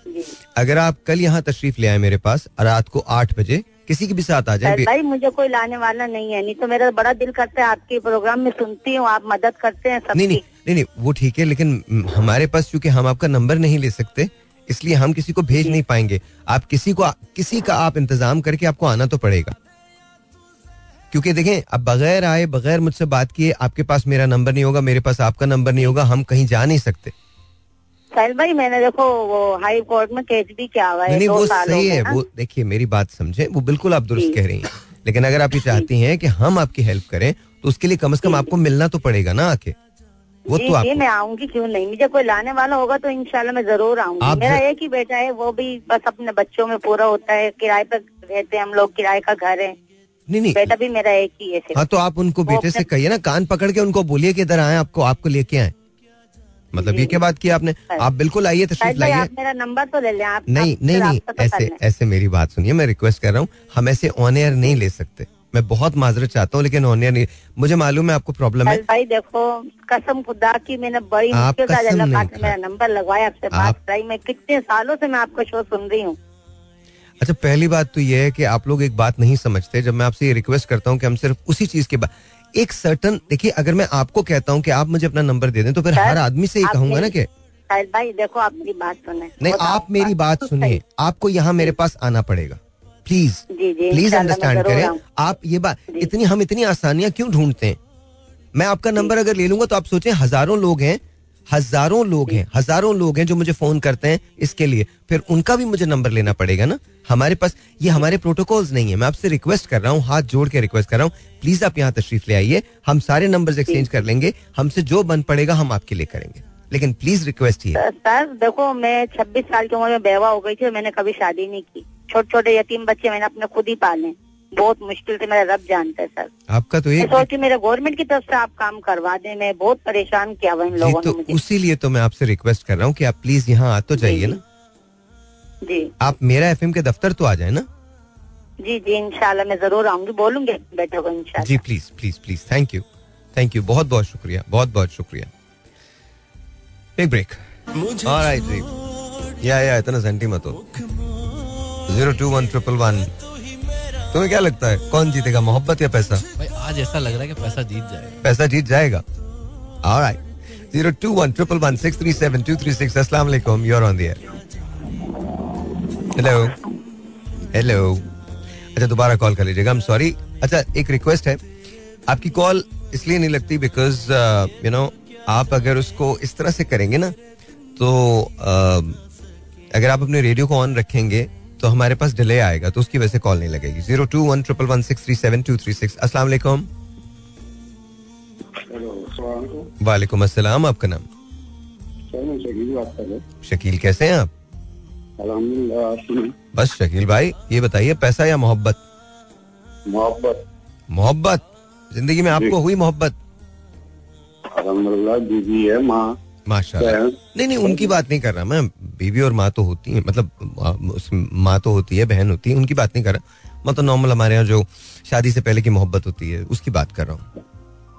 अगर आप कल यहाँ तशरीफ़ ले आए मेरे पास रात को आठ बजे किसी के भी साथ आ जाए भाई मुझे कोई लाने वाला नहीं है नहीं तो मेरा बड़ा दिल करता है आपके प्रोग्राम में सुनती हूँ आप मदद करते हैं नहीं नहीं सबकी। नहीं नहीं वो ठीक है लेकिन हमारे पास चूँकि हम आपका नंबर नहीं ले सकते इसलिए हम किसी को भेज नहीं पाएँगे। आप किसी को किसी का आप इंतज़ाम करके आपको आना तो पड़ेगा। क्योंकि देखें अब बगैर आए बगैर मुझसे बात किए आपके पास मेरा नंबर नहीं होगा मेरे पास आपका नंबर नहीं होगा हम कहीं जा नहीं सकते। साहिल भाई मैंने देखो वो हाई कोर्ट में केस भी किया हुआ है नहीं वो साल सही है वो देखिए मेरी बात समझे वो बिल्कुल आप दुरुस्त कह रही हैं। लेकिन अगर आप ये चाहती हैं कि हम आपकी हेल्प करें तो उसके लिए कम से कम आपको मिलना तो पड़ेगा ना आके। वो जी तो जी मैं आऊँगी क्यों नहीं? मुझे कोई लाने वाला होगा तो इंशाल्लाह मैं ज़रूर आऊँगी। मेरा एक ही बेटा है वो भी बस अपने बच्चों में पूरा होता है किराए पर रहते हैं हम लोग किराए का घर है। नहीं नहीं। बेटा भी मेरा एक ही है हाँ तो आप उनको बेटे से कहिए ना कान पकड़ के उनको बोलिए कि इधर आए आपको आपको लेके आए। मतलब ये क्या बात की आपने? आप बिल्कुल आइए तशरीफ़ लाइए। मेरा नंबर तो ले लें आप नहीं नहीं नहीं तो ऐसे ऐसे मेरी बात सुनिए मैं रिक्वेस्ट कर रहा हूँ हम ऐसे ऑन एयर नहीं ले सकते। मैं बहुत माजरत चाहता हूँ लेकिन ऑन नहीं। मुझे मालूम है आपको प्रॉब्लम है। भाई देखो कसम खुदा की मैंने बड़ी आप कसम नहीं मेरा नंबर लगवाया आपसे आप- बात कराई। मैं कितने सालों से मैं आपका शो सुन रही हूँ। अच्छा पहली बात तो ये है कि आप लोग एक बात नहीं समझते। जब मैं आपसे ये रिक्वेस्ट करता हूँ कि हम सिर्फ़ उसी चीज़ के बाद एक सर्टन देखिए अगर मैं आपको कहता हूँ कि आप मुझे अपना नंबर दे दें तो फिर हर आदमी से ये कहूँगा ना कि भाई देखो आप मेरी बात सुने। नहीं आप मेरी बात तो सुनिए। आपको यहाँ मेरे पास आना पड़ेगा। प्लीज़ प्लीज़ अंडरस्टैंड करें। आप ये बात इतनी हम इतनी आसानियाँ क्यों ढूंढते हैं? मैं आपका नंबर अगर ले लूँगा तो आप सोचें हज़ारों लोग हैं हज़ारों लोग हैं हज़ारों लोग हैं जो मुझे फ़ोन करते हैं इसके लिए। फिर उनका भी मुझे नंबर लेना पड़ेगा ना? हमारे पास ये हमारे प्रोटोकॉल्स नहीं है। मैं आपसे रिक्वेस्ट कर रहा हूँ हाथ जोड़ के रिक्वेस्ट कर रहा हूँ प्लीज़ आप यहाँ तशरीफ़ ले आइए। हम सारे नंबर एक्सचेंज कर लेंगे हमसे जो बन पड़ेगा हम आपके लिए करेंगे। लेकिन प्लीज़ रिक्वेस्ट ही सर देखो मैं 26 साल की उम्र में बेवा हो गई थी और मैंने कभी शादी नहीं की। छोटे छोटे यतीम बच्चे मैंने अपने खुद ही पाले। बहुत मुश्किल से मेरा रब जानता है सर। आपका तो एक सोची मेरे गवर्नमेंट की तरफ़ से आप काम करवा दें मैं बहुत परेशान किया हुआ इन लोगों ने तो मुझे। उसी लिए तो मैं आपसे रिक्वेस्ट कर रहा हूँ कि आप प्लीज़ यहाँ आ तो जाइए ना जी। आप मेरा एफएम के दफ्तर तो आ जाए ना? जी जी इंशाल्लाह मैं ज़रूर आऊँगी बोलूँगी बेटे को इंशाल्लाह। जी please please please thank you thank you बहुत बहुत शुक्रिया बहुत बहुत शुक्रिया। एक ब्रेक ऑलराइट जी या या इतना सेंटी मत हो zero two one triple one तुम्हें क्या लगता है? कौन जीतेगा मोहब्बत या पैसा? भाई आज ऐसा लग रहा है कि पैसा जीत जाएगा। पैसा जीत जाएगा। Alright zero two one triple one six three seven two three six अस्सलाम वालेकुम you're on the air hello hello अच्छा दोबारा कॉल कर लीजिएगा। आई एम सॉरी अच्छा एक रिक्वेस्ट है। आपकी कॉल इसलिए नहीं लगती बिकॉज़ यू नो आप अगर उसको इस तरह से करेंगे ना तो uh, अगर आप अपने रेडियो को ऑन रखेंगे तो हमारे पास डिले आएगा तो उसकी वजह से कॉल नहीं लगेगी। Zero two one triple one six three seven two three six अस्सलाम वालेकुम वालेकुम अस्सलाम आपका नाम? शकील कैसे हैं आप? बस शकील भाई ये बताइए पैसा या मोहब्बत? मोहब्बत। मोहब्बत? ज़िंदगी में आपको हुई मोहब्बत? अलहमदुल्ला बीवी है माँ। माशाल्लाह। नहीं नहीं उनकी बात नहीं कर रहा मैं। बीवी और माँ तो होती है मतलब माँ तो होती है बहन होती है उनकी बात नहीं कर रहा। मैं तो नॉर्मल हमारे यहाँ जो शादी से पहले की मोहब्बत होती है उसकी बात कर रहा हूँ।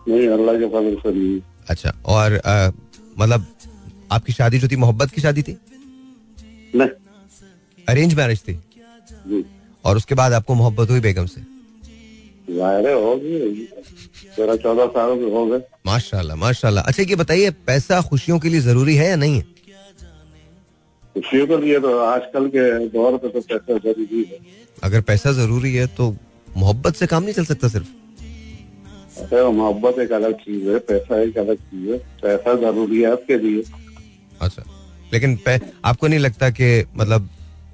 नहीं अल्लाह के फजल से नहीं। अच्छा और आ, मतलब आपकी शादी जो थी मोहब्बत की शादी थी? अरेंज मैरिज थी? और उसके बाद आपको मोहब्बत हुई बेगम से? तेरह चौदह साल के हो गए। माशाल्लाह माशाल्लाह। अच्छा ये बताइए पैसा खुशियों के लिए ज़रूरी है या नहीं है? खुशियों के लिए तो आजकल के दौर पे तो पैसा ज़रूरी है। अगर पैसा ज़रूरी है तो मोहब्बत से काम नहीं चल सकता सिर्फ़? मोहब्बत एक अलग चीज़ है पैसा एक अलग चीज़ है। पैसा ज़रूरी है आपके लिए। अच्छा लेकिन आपको नहीं लगता कि मतलब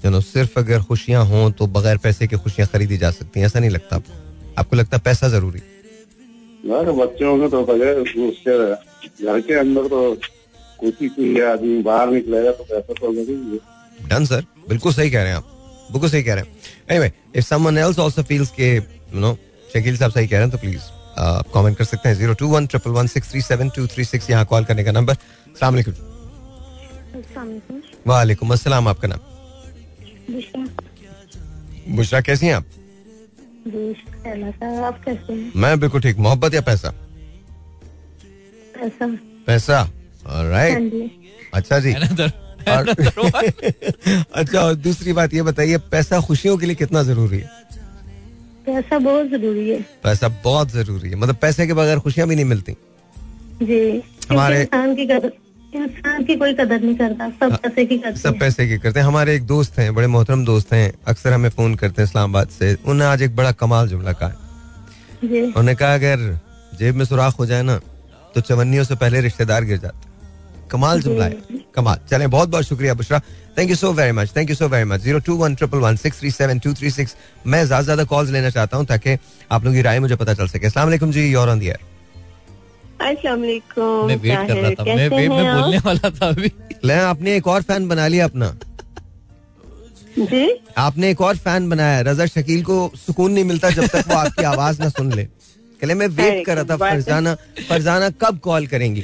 यू नो सिर्फ़ अगर खुशियाँ हों तो बगैर पैसे के खुशियाँ खरीदी जा सकती हैं? ऐसा नहीं लगता आपको? आपको लगता है पैसा ज़रूरी? यार बच्चों में तो घर के अंदर तो कुछ ही कोई आदमी बाहर निकलेगा तो पैसा तो ज़रूरी डन सर बिल्कुल सही कह रहे हैं आप। बिल्कुल सही कह रहे हैं। Anyway if someone else also feels के यू नो शकील साहब सही कह रहे हैं तो प्लीज़ आप कमेंट कर सकते हैं। Zero two one triple one six three seven two three six यहाँ कॉल करने का नंबर सलाम वालेकुम अस्सलाम आपका नाम? बुशरा। कैसी हैं आप? आप कैसे हैं? मैं बिल्कुल ठीक। मोहब्बत या पैसा? पैसा। हाँ राइट अच्छा जी। और अच्छा और दूसरी बात ये बताइए पैसा खुशियों के लिए कितना ज़रूरी है? पैसा बहुत ज़रूरी है। पैसा बहुत ज़रूरी है। मतलब पैसे के बगैर खुशियाँ भी नहीं मिलती। जी हमारे- इंसान की इंसान की कोई कदर नहीं करता सब पैसे की करते सब हैं। पैसे के करते हैं। हमारे एक दोस्त हैं बड़े मोहतरम दोस्त हैं अक्सर हमें फ़ोन करते हैं इस्लामाबाद से। उन्होंने आज एक बड़ा कमाल जुमला कहा उन्होंने कहा अगर जेब में सुराख हो जाए ना तो चवन्नियों से पहले रिश्तेदार गिर जाते कमाल जुमला है। कमाल। चले बहुत बहुत शुक्रिया Bushra. Thank you so very much thank you so very much zero two one triple one six three seven two three six मैं ज़्यादा से ज़्यादा कॉल्स लेना चाहता हूँ ताकि आप लोगों की राय मुझे पता चल सके। अस्सलाम जी योर ऑन दी मैं वेट कर रहा था। मैं वेट में बोलने वाला था अभी। ले आपने एक और फ़ैन बना लिया अपना। जी? आपने एक और फ़ैन बनाया रजा शकील को सुकून नहीं मिलता जब तक वो आपकी आवाज़ ना सुन ले। कहले मैं वेट कर रहा था फरजाना फरजाना कब कॉल करेंगी?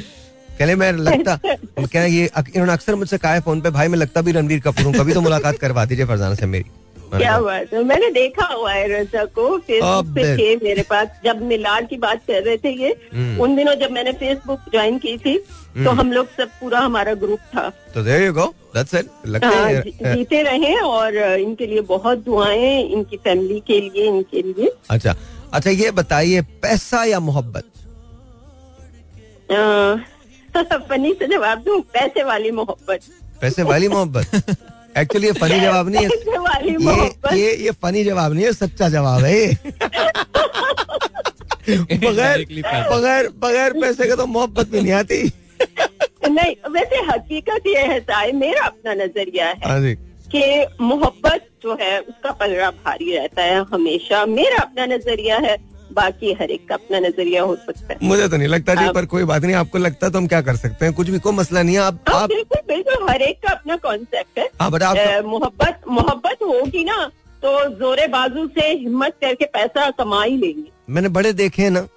कहले मैं लगता क्या ये इन्होंने अक्सर मुझसे कहा है फ़ोन पे भाई मैं लगता भी रणवीर कपूर हूँ कभी तो मुलाकात करवा दीजिए फरजाना से मेरी। क्या बात है? मैंने देखा हुआ है रजा को फेसबुक पे थे मेरे पास। जब मिलाद की बात कर रहे थे ये हम्म। उन दिनों जब मैंने फेसबुक ज्वाइन की थी तो हम लोग सब पूरा हमारा ग्रुप था। तो there you go that's it लगता जीते रहे और इनके लिए बहुत दुआएँ इनकी फैमिली के लिए इनके लिए। अच्छा अच्छा ये बताइए पैसा या मोहब्बत? फनी से जवाब दूँ? पैसे वाली मोहब्बत। पैसे वाली मोहब्बत? एक्चुअली ये फनी जवाब नहीं है। ये ये ये फनी जवाब नहीं है सच्चा जवाब है। ये बगैर बगैर बगैर पैसे के तो मोहब्बत भी नहीं आती। नहीं वैसे हकीकत ये है साहिब मेरा अपना नज़रिया है हाँ कि मोहब्बत जो है उसका पलड़ा भारी रहता है हमेशा। मेरा अपना नज़रिया है बाकी हर एक का अपना नज़रिया हो सकता है। मुझे तो नहीं लगता जी पर कोई बात नहीं आपको लगता तो हम क्या कर सकते हैं? कुछ भी कोई मसला नहीं है आप हाँ, आप बिल्कुल बिल्कुल हर एक का अपना कॉन्सेप्ट है। हाँ आप मोहब्बत मोहब्बत होगी ना तो जोरे बाजू से हिम्मत करके पैसा कमा ही लेंगे। मैंने बड़े देखे हैं ना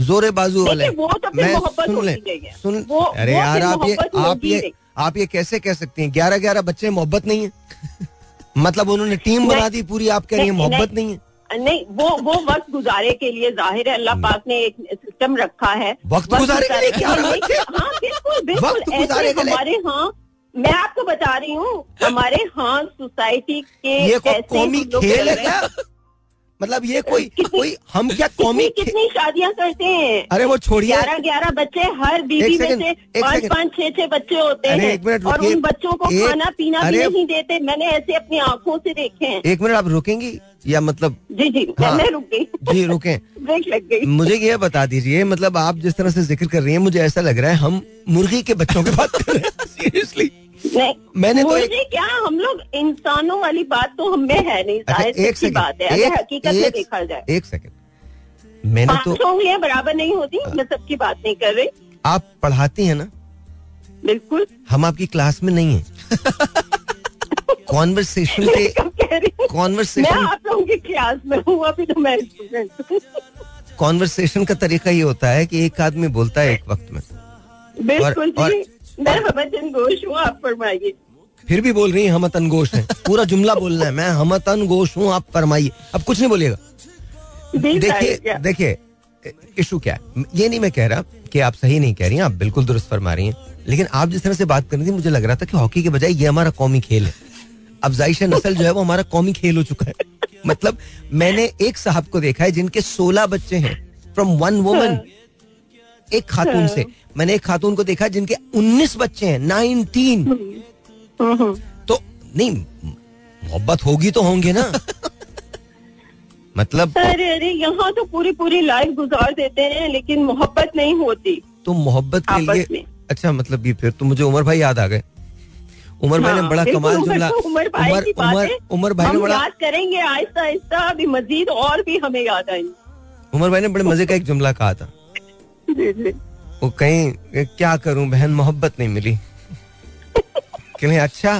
जोरे बाजू वाले वो तो मैं सुन ले। सुन वो- अरे वो यार आप ये आप ये आप ये कैसे कह सकती हैं? ग्यारह ग्यारह बच्चे मोहब्बत नहीं है। मतलब उन्होंने टीम बना दी पूरी आप कह रही हैं मोहब्बत। नहीं है। नहीं वो वो वक्त गुजारे के लिए ज़ाहिर है अल्लाह पाक ने एक सिस्टम रखा है। वक्त गुजारे के लिए क्या हाँ है? हाँ बिल्कुल बिल्कुल ऐसे हमारे यहाँ मैं आपको बता रही हूँ हमारे यहाँ सोसाइटी के ये कौमी खेल है। क्या? मतलब ये कोई कोई हम क्या कौमी कितनी शादियाँ करते हैं? अरे वो छोड़िए। ग्यारह ग्यारह बच्चे हर बीवी में से पाँच। पाँच छह छह बच्चे होते हैं। एक मिनट और उन बच्चों को एक- खाना पीना भी नहीं देते। मैंने ऐसे अपनी आँखों से देखे हैं। एक मिनट आप रुकेंगी? या मतलब जी जी हाँ। मैं रुक। गई जी रुके। ब्रेक लग गई। मुझे ये बता दीजिए मतलब आप जिस तरह से ज़िक्र कर रही हैं मुझे ऐसा लग रहा है हम मुर्गी के बच्चों की बात कर रहे हैं। सीरियसली नहीं मैंने तो एक- क्या हम लोग इंसानों वाली बात तो हम में है नहीं अच्छा एक सेकंड बात है। एक- हकीकत एक, में देखा जाए। एक सेकंड मैंने तो उंगलियाँ बराबर नहीं होती आ, मैं सबकी बात नहीं कर रही। आप पढ़ाती हैं ना? बिल्कुल। हम आपकी क्लास में नहीं है। कॉन्वर्सेशन के हूँ? मैं कॉन्वर्सेशन आप लोगों की क्लास में हूँ अभी तो मैं स्टूडेंट कॉन्वर्सेशन का तरीका ये होता है कि एक आदमी बोलता है एक वक्त में। बिल्कुल और- जी मैं हमदन गोश हूँ आप फरमाइए। फिर भी बोल रही हैं हम तनगोश हैं। पूरा जुमला बोलना है मैं हम तनगोश हूँ आप फरमाइए। अब कुछ नहीं बोलिएगा। देखिए देखिए इशू क्या है? ये नहीं मैं कह रहा कि आप सही नहीं कह रही हैं आप बिल्कुल दुरुस्त फरमा रही हैं। लेकिन आप जिस तरह से बात कर रही थी मुझे लग रहा था कि हॉकी के बजाय ये हमारा कौमी खेल है। अब अफजाइश नसल जो है वो हमारा कौमी खेल हो चुका है। मतलब मैंने एक साहब को देखा है जिनके सोलह बच्चे हैं फ्रॉम वन वुमन एक खातून से। मैंने एक खातून को देखा जिनके उन्नीस बच्चे हैं नाइनटीन। तो नहीं मोहब्बत होगी तो होंगे ना। मतलब अरे अरे यहाँ तो पूरी पूरी लाइफ गुजार देते हैं लेकिन मोहब्बत नहीं होती। तो मोहब्बत के लिए अच्छा मतलब ये फिर तो मुझे उमर भाई याद आ गए। उमर हाँ, भाई ने हाँ, बड़ा कमाल जुमला उमर भाई उमर की उमर है। उमर भाई ने बड़ा याद करेंगे आहिस्ता आहिस्ता अभी मजीद और भी हमें याद आएँगे। उमर भाई ने बड़े मज़े का एक जुमला कहा था। वो कहीं क्या करूँ, बहन, मोहब्बत नहीं मिली। कहले अच्छा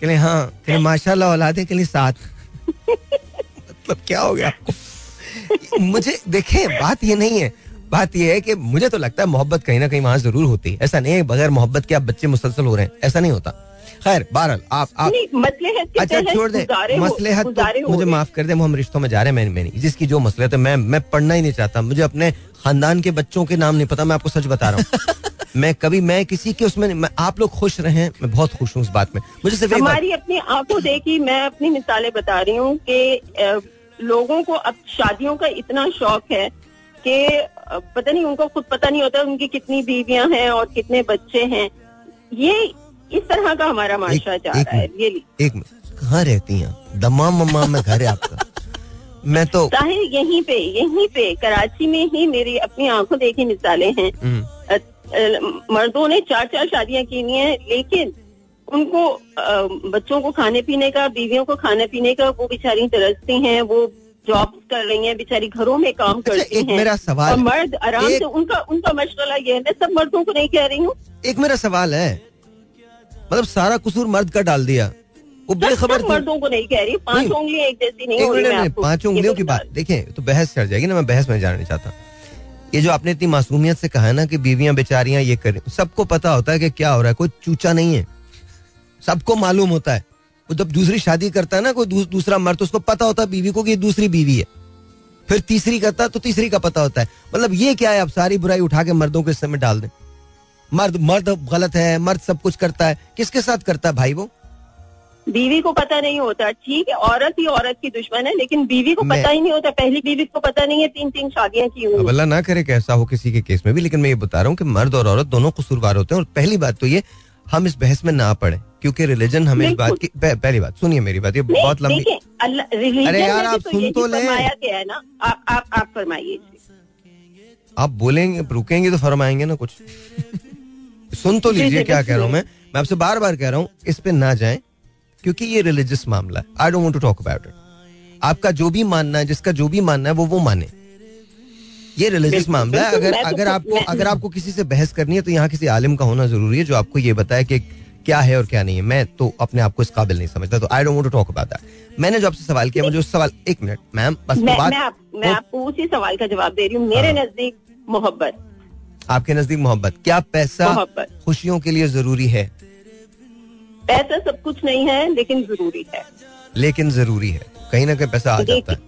कहले हाँ कहले माशाल्लाह औलादे, के लिए साथ। मतलब क्या हो गया मुझे, देखें, बात ये नहीं है। बात ये है कि मुझे तो लगता है मोहब्बत कहीं ना कहीं वहाँ ज़रूर होती है। ऐसा नहीं है बगैर मोहब्बत के आप बच्चे मुसलसल हो रहे हैं। ऐसा नहीं होता। खैर बहरहाल आप आप अच्छा छोड़ दे। हो- मसलहत गुजारे तो मुझे माफ़ कर दे हम रिश्तों में जा रहे हैं मैं, मैं जिसकी जो मसले थे मैं मैं पढ़ना ही नहीं चाहता। मुझे अपने खानदान के बच्चों के नाम नहीं पता मैं आपको सच बता रहा हूँ। मैं कभी मैं किसी के उसमें मैं, आप लोग खुश रहे मैं बहुत खुश हूँ उस बात में। मुझे सिर्फ़ हमारी अपनी आँखों देखी मैं अपनी मिसालें बता रही हूँ कि लोगों को अब शादियों का इतना शौक है कि पता नहीं उनको खुद पता नहीं होता उनकी कितनी बीवियाँ हैं और कितने बच्चे हैं। ये इस तरह का हमारा माशरा जा रहा है रियली एक कहाँ रहती हैं? दमाम ममाम में घर है आपका। मैं तो ताहिर यहीं पे यहीं पे कराची में ही मेरी अपनी आँखों देखी मिसालें हैं। हम्म, मर्दों ने चार चार शादियाँ की हैं लेकिन उनको अ, बच्चों को खाने पीने का बीवियों को खाने पीने का वो बेचारी तरसती हैं वो जॉब कर रही हैं बेचारी घरों में काम अच्छा, करती हैं। मेरा सवाल और। मर्द आराम से उनका उनका मशगला ये है मैं सब मर्दों को नहीं कह रही हूँ। एक मेरा सवाल है मतलब सारा कसूर मर्द का डाल दिया। वो बेखबर थी मर्दों को नहीं कह रही पाँच उंगलियाँ एक जैसी नहीं एक हो मिनट आपको पाँच उंगलियों की बात। देखें तो बहस चढ़ जाएगी ना मैं बहस में जाना नहीं चाहता। ये जो आपने इतनी मासूमियत से कहा है ना कि बीवियाँ बेचारियाँ ये करें सबको पता होता है कि क्या हो रहा है कोई चूचा नहीं है। सबको मालूम होता है। वो जब दूसरी शादी करता है ना कोई दूस, दूसरा मर्द तो उसको पता होता है बीवी को कि ये दूसरी बीवी है। फिर तीसरी करता तो तीसरी का पता होता है। मतलब ये क्या है आप सारी बुराई उठा के मर्दों के हिस्से में डाल दें। मर्द मर्द गलत है मर्द सब कुछ करता है। किसके साथ करता है भाई वो? बीवी को पता नहीं होता ठीक है औरत ही औरत की दुश्मन है लेकिन बीवी को पता ही नहीं होता पहली बीवी को पता नहीं है तीन तीन शादियाँ की हुई। अल्लाह ना करे कैसा हो किसी के केस में भी लेकिन मैं ये बता रहा हूँ कि मर्द और औरत दोनों कसूरवार होते हैं और पहली बात तो ये हम इस बहस में ना पड़े क्योंकि रिलीजन हमें इस बात की पह- पहली बात सुनिए मेरी बात ये बहुत लंबी अरे यार, आप तो सुन तो लें। ना आप आप फरमाइए आप बोलेंगे रुकेंगे तो फरमाएँगे ना कुछ। सुन तो लीजिए क्या कह रहा हूँ मैं। मैं आपसे बार बार कह रहा हूँ इस पे ना जाए क्योंकि ये रिलीजियस मामला है। I don't to talk about it आपका जो भी मानना है जिसका जो भी मानना है वो वो माने। ये रिलीजियस मामला है। अगर तो अगर आपको अगर आपको किसी से बहस करनी है तो यहाँ किसी आलिम का होना ज़रूरी है जो आपको ये बताए कि क्या है और क्या नहीं है। मैं तो अपने आप को इस काबिल नहीं समझता तो I don't want to talk about that मैंने जो आपसे सवाल किया मुझे उस सवाल एक मिनट मैम बस मैं बात मैं आप मैं आपको उसी सवाल का जवाब दे रही हूँ। मेरे हाँ। नज़दीक मोहब्बत। आपके नज़दीक मोहब्बत। क्या पैसा खुशियों के लिए ज़रूरी है? पैसा सब कुछ नहीं है लेकिन ज़रूरी है। लेकिन ज़रूरी है। कहीं ना कहीं पैसा आ जाता है।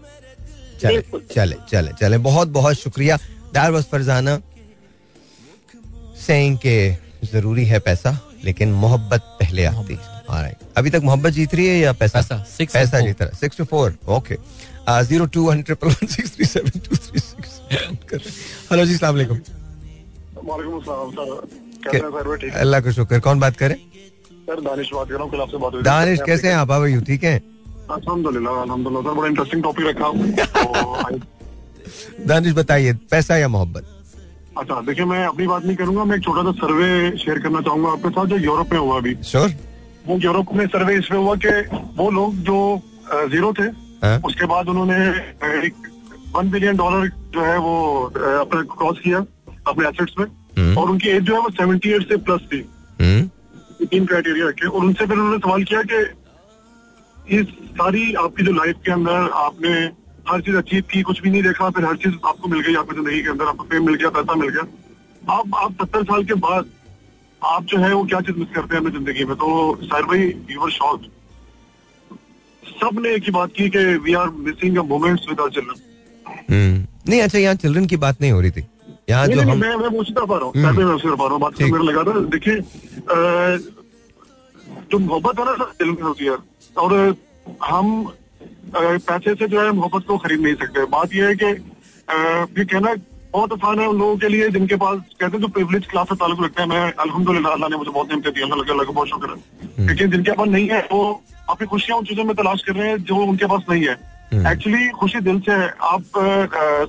चले चले चले चले। बहुत बहुत शुक्रिया। दैट वाज फरजाना सेइंग के ज़रूरी है पैसा लेकिन मोहब्बत पहले आती है. अभी तक मोहब्बत जीत रही है या पैसा? पैसा, पैसा जीत रहा six two four okay zero two one triple one six three seven two three six hello जी सलाम वालेकुम अल्लाह का शुक्र कौन बात करे? सर दानिश बात कर रहा हूँ कल आपसे बात हुई दानिश कैसे हैं आप? भाई ठीक हैं? सर बड़ा इंटरेस्टिंग टॉपिक रखा दानिश बताइए पैसा या मोहब्बत? अच्छा देखिए मैं अपनी बात नहीं करूँगा मैं एक छोटा सा सर्वे शेयर करना चाहूँगा आपके साथ जो यूरोप में हुआ अभी। श्योर वो यूरोप में सर्वे इसमें हुआ कि वो लोग जो ज़ीरो थे हाँ। उसके बाद उन्होंने एक वन बिलियन डॉलर जो है वो अपने क्रॉस किया। अपने एसेट्स में हम्म। और उनकी एज जो है वो सेवेंटी एट से प्लस थी। हम्म तीन क्राइटेरिया रखे और उनसे फिर उन्होंने सवाल किया कि इस सारी आपकी जो लाइफ के अंदर आपने हर चीज़ अचीव की कुछ भी नहीं देखा फिर हर चीज़ आपको मिल गई आपकी ज़िंदगी के अंदर आपको फेम मिल गया पैसा मिल गया। अब आप सत्तर साल के बाद आप जो है वो क्या चीज़ मिस करते हैं अपनी ज़िंदगी में? तो सर भाई यूर शॉक सबने एक ही बात की कि we are missing a moments with our children नहीं अच्छा यहाँ चिल्ड्रन की बात नहीं हो रही थी। यहाँ जो हम मैं मैं पा रहा हूँ हम्म। मैं उसी पा रहा हूँ बात। लगा था। देखिए जो मोहब्बत है ना दिल में होती है। और हम पैसे से जो है मोहब्बत को खरीद नहीं सकते। बात यह है कि ये कहना बहुत आसान है। उन लोगों के लिए जिनके पास कहते हैं जो प्रिवलेज क्लास से ताल्लुक रखते हैं। मैं अल्हम्दुलिल्लाह अल्लाह ने मुझे बहुत नियमतें दी। अल्लाह अल्लाह का बहुत शुक्र है। लेकिन जिनके पास नहीं है वो अपनी खुशियाँ उन चीज़ों में तलाश कर रहे हैं जो उनके पास नहीं है। एक्चुअली खुशी दिल से है। आप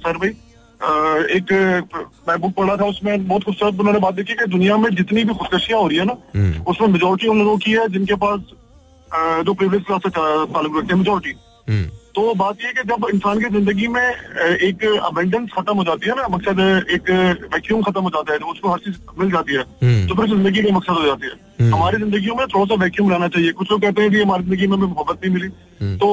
सर भाई एक मैं बुक पढ़ा था उसमें बहुत खूबसूरत उन्होंने बात देखी कि दुनिया में जितनी भी खुदकशियाँ हो रही है ना हम्म। उसमें मेजोरिटी उन लोगों की है जिनके पास जो प्रीवियस क्लास से ताल्लुक रखते हैं मेजोरिटी हम्म तो बात यह कि जब इंसान की ज़िंदगी में एक अबेंडेंस खत्म हो जाती है ना मकसद एक वैक्यूम खत्म हो जाता है तो उसको हर चीज़ मिल जाती है हम्म। तो फिर ज़िंदगी में मकसद हो जाती है। हमारी जिंदगियों में थोड़ा सा वैक्यूम रहना चाहिए। कुछ लोग कहते हैं कि हमारी ज़िंदगी में हमें मोहब्बत नहीं मिली। तो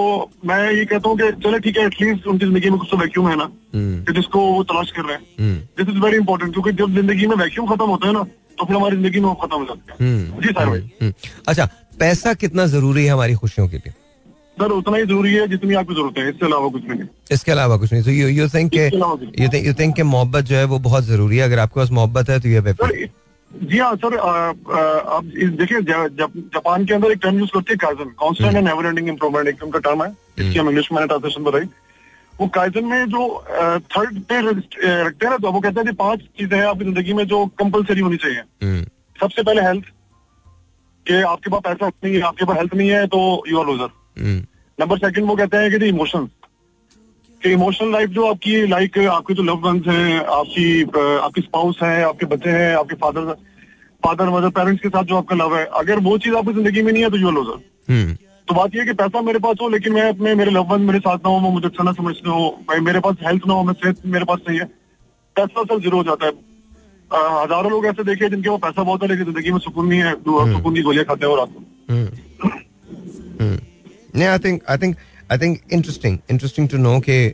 मैं ये कहता हूँ कि चले ठीक है एटलीस्ट उनकी ज़िंदगी में कुछ तो वैक्यूम है ना हम्म। कि जिसको वो तलाश कर रहे हैं। Hmm. This is very important क्योंकि जब ज़िंदगी में वैक्यूम खत्म होता है ना तो फिर हमारी ज़िंदगी में वो खत्म हो जाती है। हम्म। जी सर भाई हम्म। अच्छा पैसा कितना ज़रूरी है हमारी खुशियों के लिए? सर उतना ही ज़रूरी है जितनी आपकी ज़रूरत है इसके अलावा कुछ नहीं इसके अलावा कुछ नहीं। तो you you think you think you think कि मोहब्बत जो है वो बहुत ज़रूरी है। अगर आपके पास मोहब्बत है तो ये सर जी हाँ सर आप देखिए जापान के अंदर एक टर्म यूज़ करते हैं kaizen constant and never ending improvement एक उनका टर्म है। इसकी हम इंग्लिश में ट्रांसलेशन बताई वो काइजन में जो थर्ड पे रखते हैं ना तो वो कहते हैं कि पाँच चीज़ें हैं आपकी ज़िंदगी में जो कंपलसरी होनी चाहिए। हम्म। सबसे पहले हेल्थ कि आपके पास पैसा नहीं है आपके पास हेल्थ नहीं है तो you are loser hmm number second वो कहते हैं कि इमोशंस कि इमोशनल लाइफ जो आपकी लाइक आपके जो लव वंस हैं आपकी आपकी स्पाउस हैं आपके बच्चे हैं आपके फादर फादर मदर पेरेंट्स के साथ जो आपका लव है अगर वो चीज़ आपकी ज़िंदगी में नहीं है तो यू लूजर हम्म। तो बात ये है कि पैसा मेरे पास हो लेकिन मैं अपने मेरे लव वन मेरे साथ ना हो वो मुझे अच्छा ना समझते हो भाई मेरे पास हेल्थ ना हो मैं सेहत मेरे पास नहीं है पैसा सर ज़ीरो हो जाता है। हज़ारों लोग ऐसे देखे जिनके पास पैसा बहुत है लेकिन ज़िंदगी में सुकून नहीं है सुकून की गोलियाँ खाते हैं और रात को। के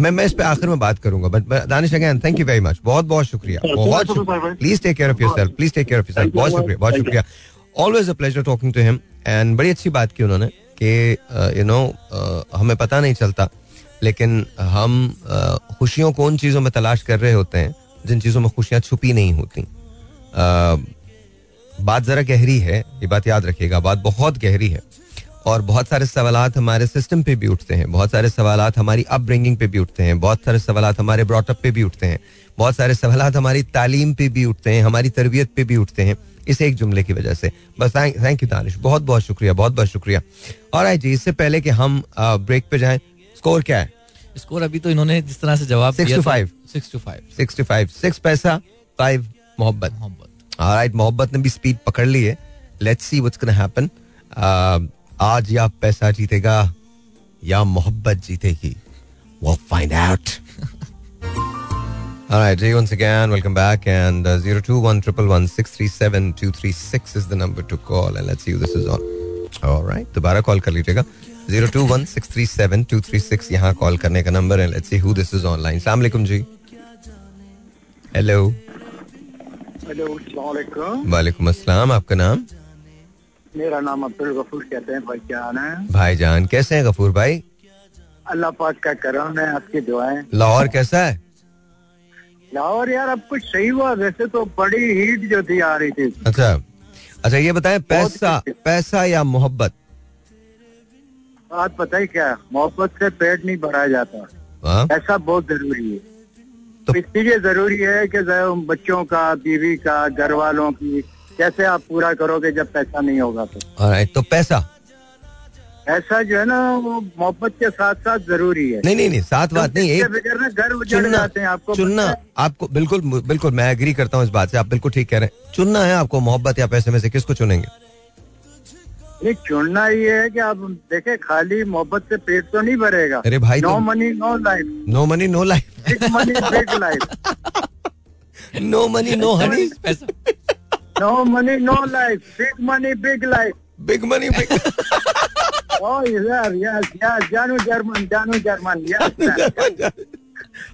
मैं मैं इस पे आखिर में बात करूँगा but Danish again thank you very much बहुत बहुत शुक्रिया। बहुत। Please take care of yourself please take care of yourself बहुत शुक्रिया बहुत शुक्रिया। Always a pleasure talking to him and बड़ी अच्छी बात की उन्होंने कि यू नो हमें पता नहीं चलता लेकिन हम uh, खुशियों को उन चीज़ों में तलाश कर रहे होते हैं जिन चीज़ों में खुशियाँ छुपी नहीं होती। Uh, बात जरा गहरी है ये बात याद रखिएगा बात बहुत गहरी है। और बहुत सारे सवाल हमारे सिस्टम पे भी उठते हैं बहुत सारे सवाल हमारी अपब्रिंगिंग पे भी उठते हैं बहुत सारे सवाल हमारे ब्रॉटअप पे भी उठते हैं बहुत सारे सवाल हमारी तालीम पे भी उठते हैं हमारी तरबियत पे भी उठते हैं इस एक जुमले की वजह से। बस थैंक यू दानिश बहुत बहुत शुक्रिया बहुत बहुत शुक्रिया। और आई जी इससे पहले कि हम ब्रेक पे जाएँ स्कोर क्या है? स्कोर अभी तो इन्होंने जिस तरह से जवाब five. Six two five sixty five six पैसा फाइव मोहब्बत। मोहब्बत। राइट मोहब्बत ने भी स्पीड पकड़ ली है। Let's see what's gonna happen आज या पैसा जीतेगा या मोहब्बत जीतेगी। We'll find out. All right, Jay, once again, welcome back. And uh, 021 is the number to call. And let's see who this is on. All right, दोबारा कॉल कर लीजिएगा। 021 यहाँ कॉल करने का नंबर है। Let's see who this is online अस्सलाम वालेकुम जी हेलो वालेकुम। अस्सलाम आपका नाम? मेरा नाम अब्दुल गफूर कहते हैं भाई जान है। भाईजान कैसे हैं गफूर भाई? अल्लाह पाक का करम है आपकी दुआएँ। लाहौर कैसा है? लाहौर यार अब कुछ सही हुआ वैसे तो बड़ी हीट जो थी आ रही थी। अच्छा अच्छा ये बताएँ पैसा पैसा या मोहब्बत? बात पता ही क्या मोहब्बत से पेट नहीं भरा जाता। पैसा बहुत ज़रूरी है। तो- तो इसलिए ज़रूरी है कि बच्चों का बीवी का घर वालों की कैसे आप पूरा करोगे जब पैसा नहीं होगा तो? तो पैसा? ऐसा जो है ना वो मोहब्बत के साथ साथ ज़रूरी है। नहीं नहीं नहीं सात बात नहीं एक घर उजड़ चुनना जाते हैं आपको चुनना आपको बिल्कुल बिल्कुल मैं एग्री करता हूँ इस बात से आप बिल्कुल ठीक कह रहे हैं। चुनना है आपको मोहब्बत या पैसे में से किसको चुनेंगे? नहीं चुनना ये है कि आप देखे खाली मोहब्बत से पेट तो नहीं भरेगा। अरे भाई नो तो- money no life. No money no life. Big money big life. No money no honey. No money no life. Big money big life. Big money big Oh, yes, yes, yes. जानू जर्मन जानू जर्मन yes,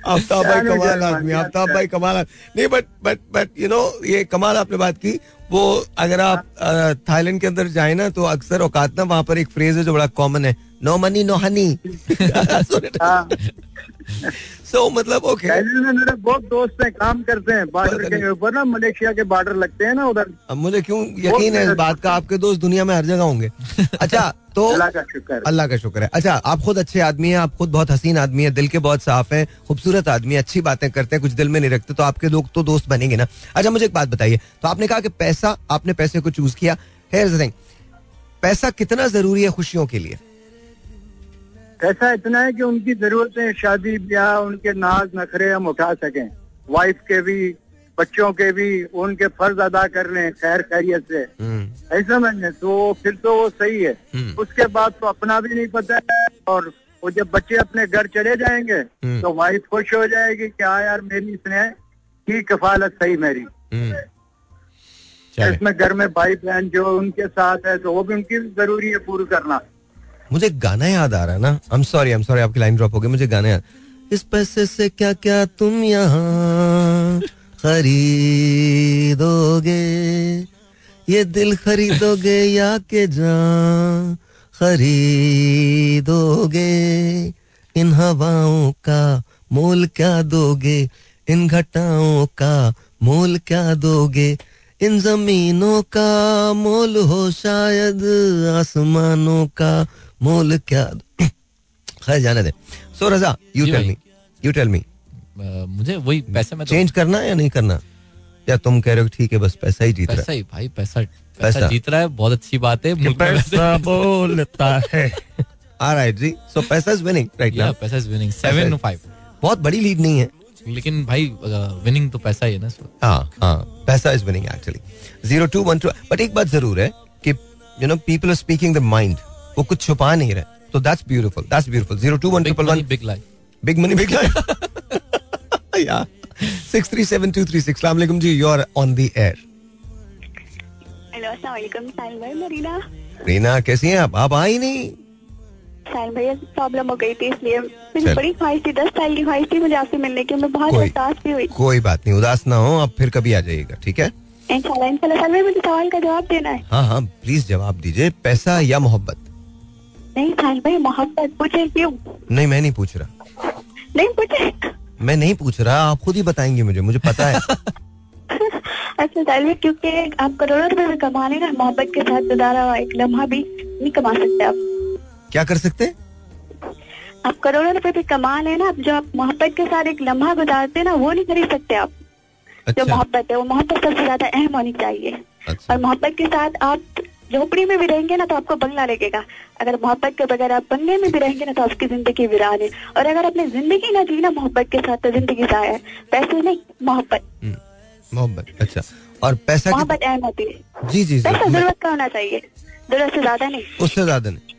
आफ्ताब भाई कमाल आदमी आफ्ताब भाई कमाल नहीं but but but you know ये कमाल आपने बात की। वो अगर आप अ, थाईलैंड के अंदर जाए ना तो अक्सर औकात ना वहाँ पर एक फ्रेज है जो बड़ा कॉमन है नो मनी नो हनी हाँ। सो मतलब ओके में मेरे बहुत दोस्त हैं काम करते हैं बॉर्डर के ऊपर ना मलेशिया के बॉर्डर लगते हैं ना उधर। अब मुझे क्यों यकीन है इस बात का आपके दोस्त दुनिया में हर जगह होंगे। अच्छा तो अल्लाह का शुक्र अल्लाह का शुक्र है। अच्छा आप खुद अच्छे आदमी हैं आप खुद बहुत हसीन आदमी है दिल के बहुत साफ़ हैं खूबसूरत आदमी है अच्छी बातें करते हैं कुछ दिल में नहीं रखते तो आपके लोग तो दोस्त बनेंगे ना। अच्छा मुझे एक बात बताइए तो आपने कहा कि पैसा आपने पैसे को चूज़ किया। हेयर थिंग पैसा कितना ज़रूरी है खुशियों के लिए? ऐसा इतना है कि उनकी जरूरतें शादी ब्याह उनके नाज नखरे हम उठा सकें। वाइफ के भी बच्चों के भी उनके फ़र्ज़ अदा कर लें खैर खैरियत से। ऐसा मैंने तो फिर तो वो सही है। हम्म। उसके बाद तो अपना भी नहीं पता है और वो जब बच्चे अपने घर चले जाएँगे हम्म। तो वाइफ खुश हो जाएगी कि हाँ यार मेरी इसने की कफालत सही मेरी। इसमें घर में भाई बहन जो उनके साथ है तो वो भी उनकी ज़रूरी है पूरी करना। मुझे गाना याद आ रहा है ना। I am sorry I am sorry आपकी लाइन ड्रॉप हो गई, मुझे गाना याद। इस पैसे से क्या क्या तुम यहाँ खरीदोगे? ये दिल खरीदोगे या के जान खरीदोगे? इन हवाओं का मोल क्या दोगे? इन घटाओं का मोल क्या दोगे? इन जमीनों का मोल हो शायद आसमानों का मोल क्या? खैर जाने दे। So Raza you tell me you tell me मुझे वही पैसे में तो चेंज करना है या नहीं करना? या तुम कह रहे हो ठीक है बस पैसा ही जीत रहा पैसा ही भाई पैसा पैसा। जीत रहा है बहुत अच्छी बात है पैसा बोलता है। ऑलराइट जी। सो पैसा इज़ विनिंग राइट नाउ पैसा इज़ विनिंग सेवन फाइव बहुत बड़ी लीड नहीं है। लेकिन भाई विनिंग तो पैसा ही है ना हाँ हाँ पैसा is winning actually zero two one two but एक बात ज़रूर है कि you know people are speaking the mind वो कुछ छुपा नहीं रहे। तो that's beautiful that's beautiful zero two one big triple one big life big money big या six three seven two three six सलाम जी you are on the air hello अस्सलाम वालेकुम साहिल भाई मैं रीना रीना कैसी हैं आप आप आई नहीं साहिल भाई प्रॉब्लम हो गई थी इसलिए। मुझे बड़ी ख्वाहिश थी दस साल की ख्वाहिश थी मुझे आपसे मिलने की मैं बहुत कोई- भी हुई कोई बात नहीं उदास ना हो आप फिर कभी आ जाइएगा ठीक है इंशाल्लाह इंशाल्लाह मुझे सवाल का जवाब देना है हाँ हाँ प्लीज़ जवाब दीजिए पैसा या मोहब्बत नहीं साहिल भाई मोहब्बत पूछे क्यों? नहीं मैं नहीं पूछ रहा। नहीं पूछे? मैं नहीं पूछ रहा आप खुद ही बताएँगे मुझे मुझे पता है। अच्छा साहिल क्योंकि आप करोड़ों रुपए भी कमा लें ना मोहब्बत के साथ गुजारा एक लम्हा भी नहीं कमा सकते आप। क्या कर सकते हैं? आप करोड़ों रुपए भी कमा लें ना जो आप मोहब्बत के साथ एक लम्हा गुजारते हैं ना वो नहीं खरीद सकते आप। अच्छा। जो मोहब्बत है वो मोहब्बत सबसे ज़्यादा अहम होनी चाहिए। अच्छा। और मोहब्बत के साथ आप झोपड़ी में भी रहेंगे ना तो आपको बंगला लगेगा। अगर मोहब्बत के बगैर आप बंगले में भी रहेंगे ना तो आपकी ज़िंदगी वीरान है। और अगर आपने ज़िंदगी ना जी ना मोहब्बत के साथ तो ज़िंदगी जाया है। पैसे नहीं मोहब्बत। हम्म, मोहब्बत अच्छा। और पैसा मोहब्बत अहम होती है। जी जी जी। पैसा ज़रूरत का होना चाहिए। ज़रूरत से ज़्यादा नहीं। उससे ज़्यादा नहीं।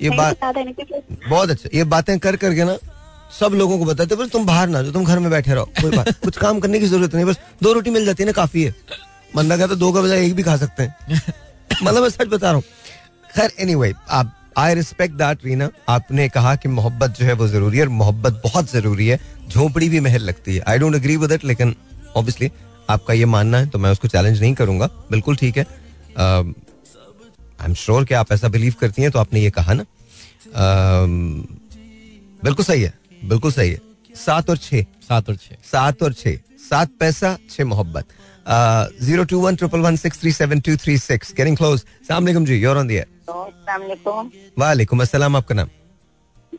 ये बात नहीं बहुत अच्छा। ये बातें कर करके ना सब लोगों को बताते बस तुम बाहर ना जाओ तुम घर में बैठे रहो। कोई बात कुछ काम करने की ज़रूरत नहीं बस दो रोटी मिल जाती है ना काफ़ी है। बंदा कहता दो का बजाय एक भी खा सकते हैं। मतलब मैं सच बता रहा हूँ। खैर एनी आप आई रिस्पेक्ट दैट रीना आपने कहा कि मोहब्बत जो है वो ज़रूरी है और मोहब्बत बहुत ज़रूरी है। झोपड़ी भी महल लगती है। I don't agree with it लेकिन ऑब्वियसली आपका ये मानना है तो मैं उसको चैलेंज नहीं करूँगा। बिल्कुल ठीक है। आई एम श्योर कि आप ऐसा बिलीव करती हैं तो आपने ये कहा ना। बिल्कुल सही है। बिल्कुल सही है। सात और छः सात और छह। सात और छः सात पैसा छः मोहब्बत। Zero two one triple one six three seven two three six getting close सलाम जी योर ऑन द एयर वालेकुम अस्सलाम आपका नाम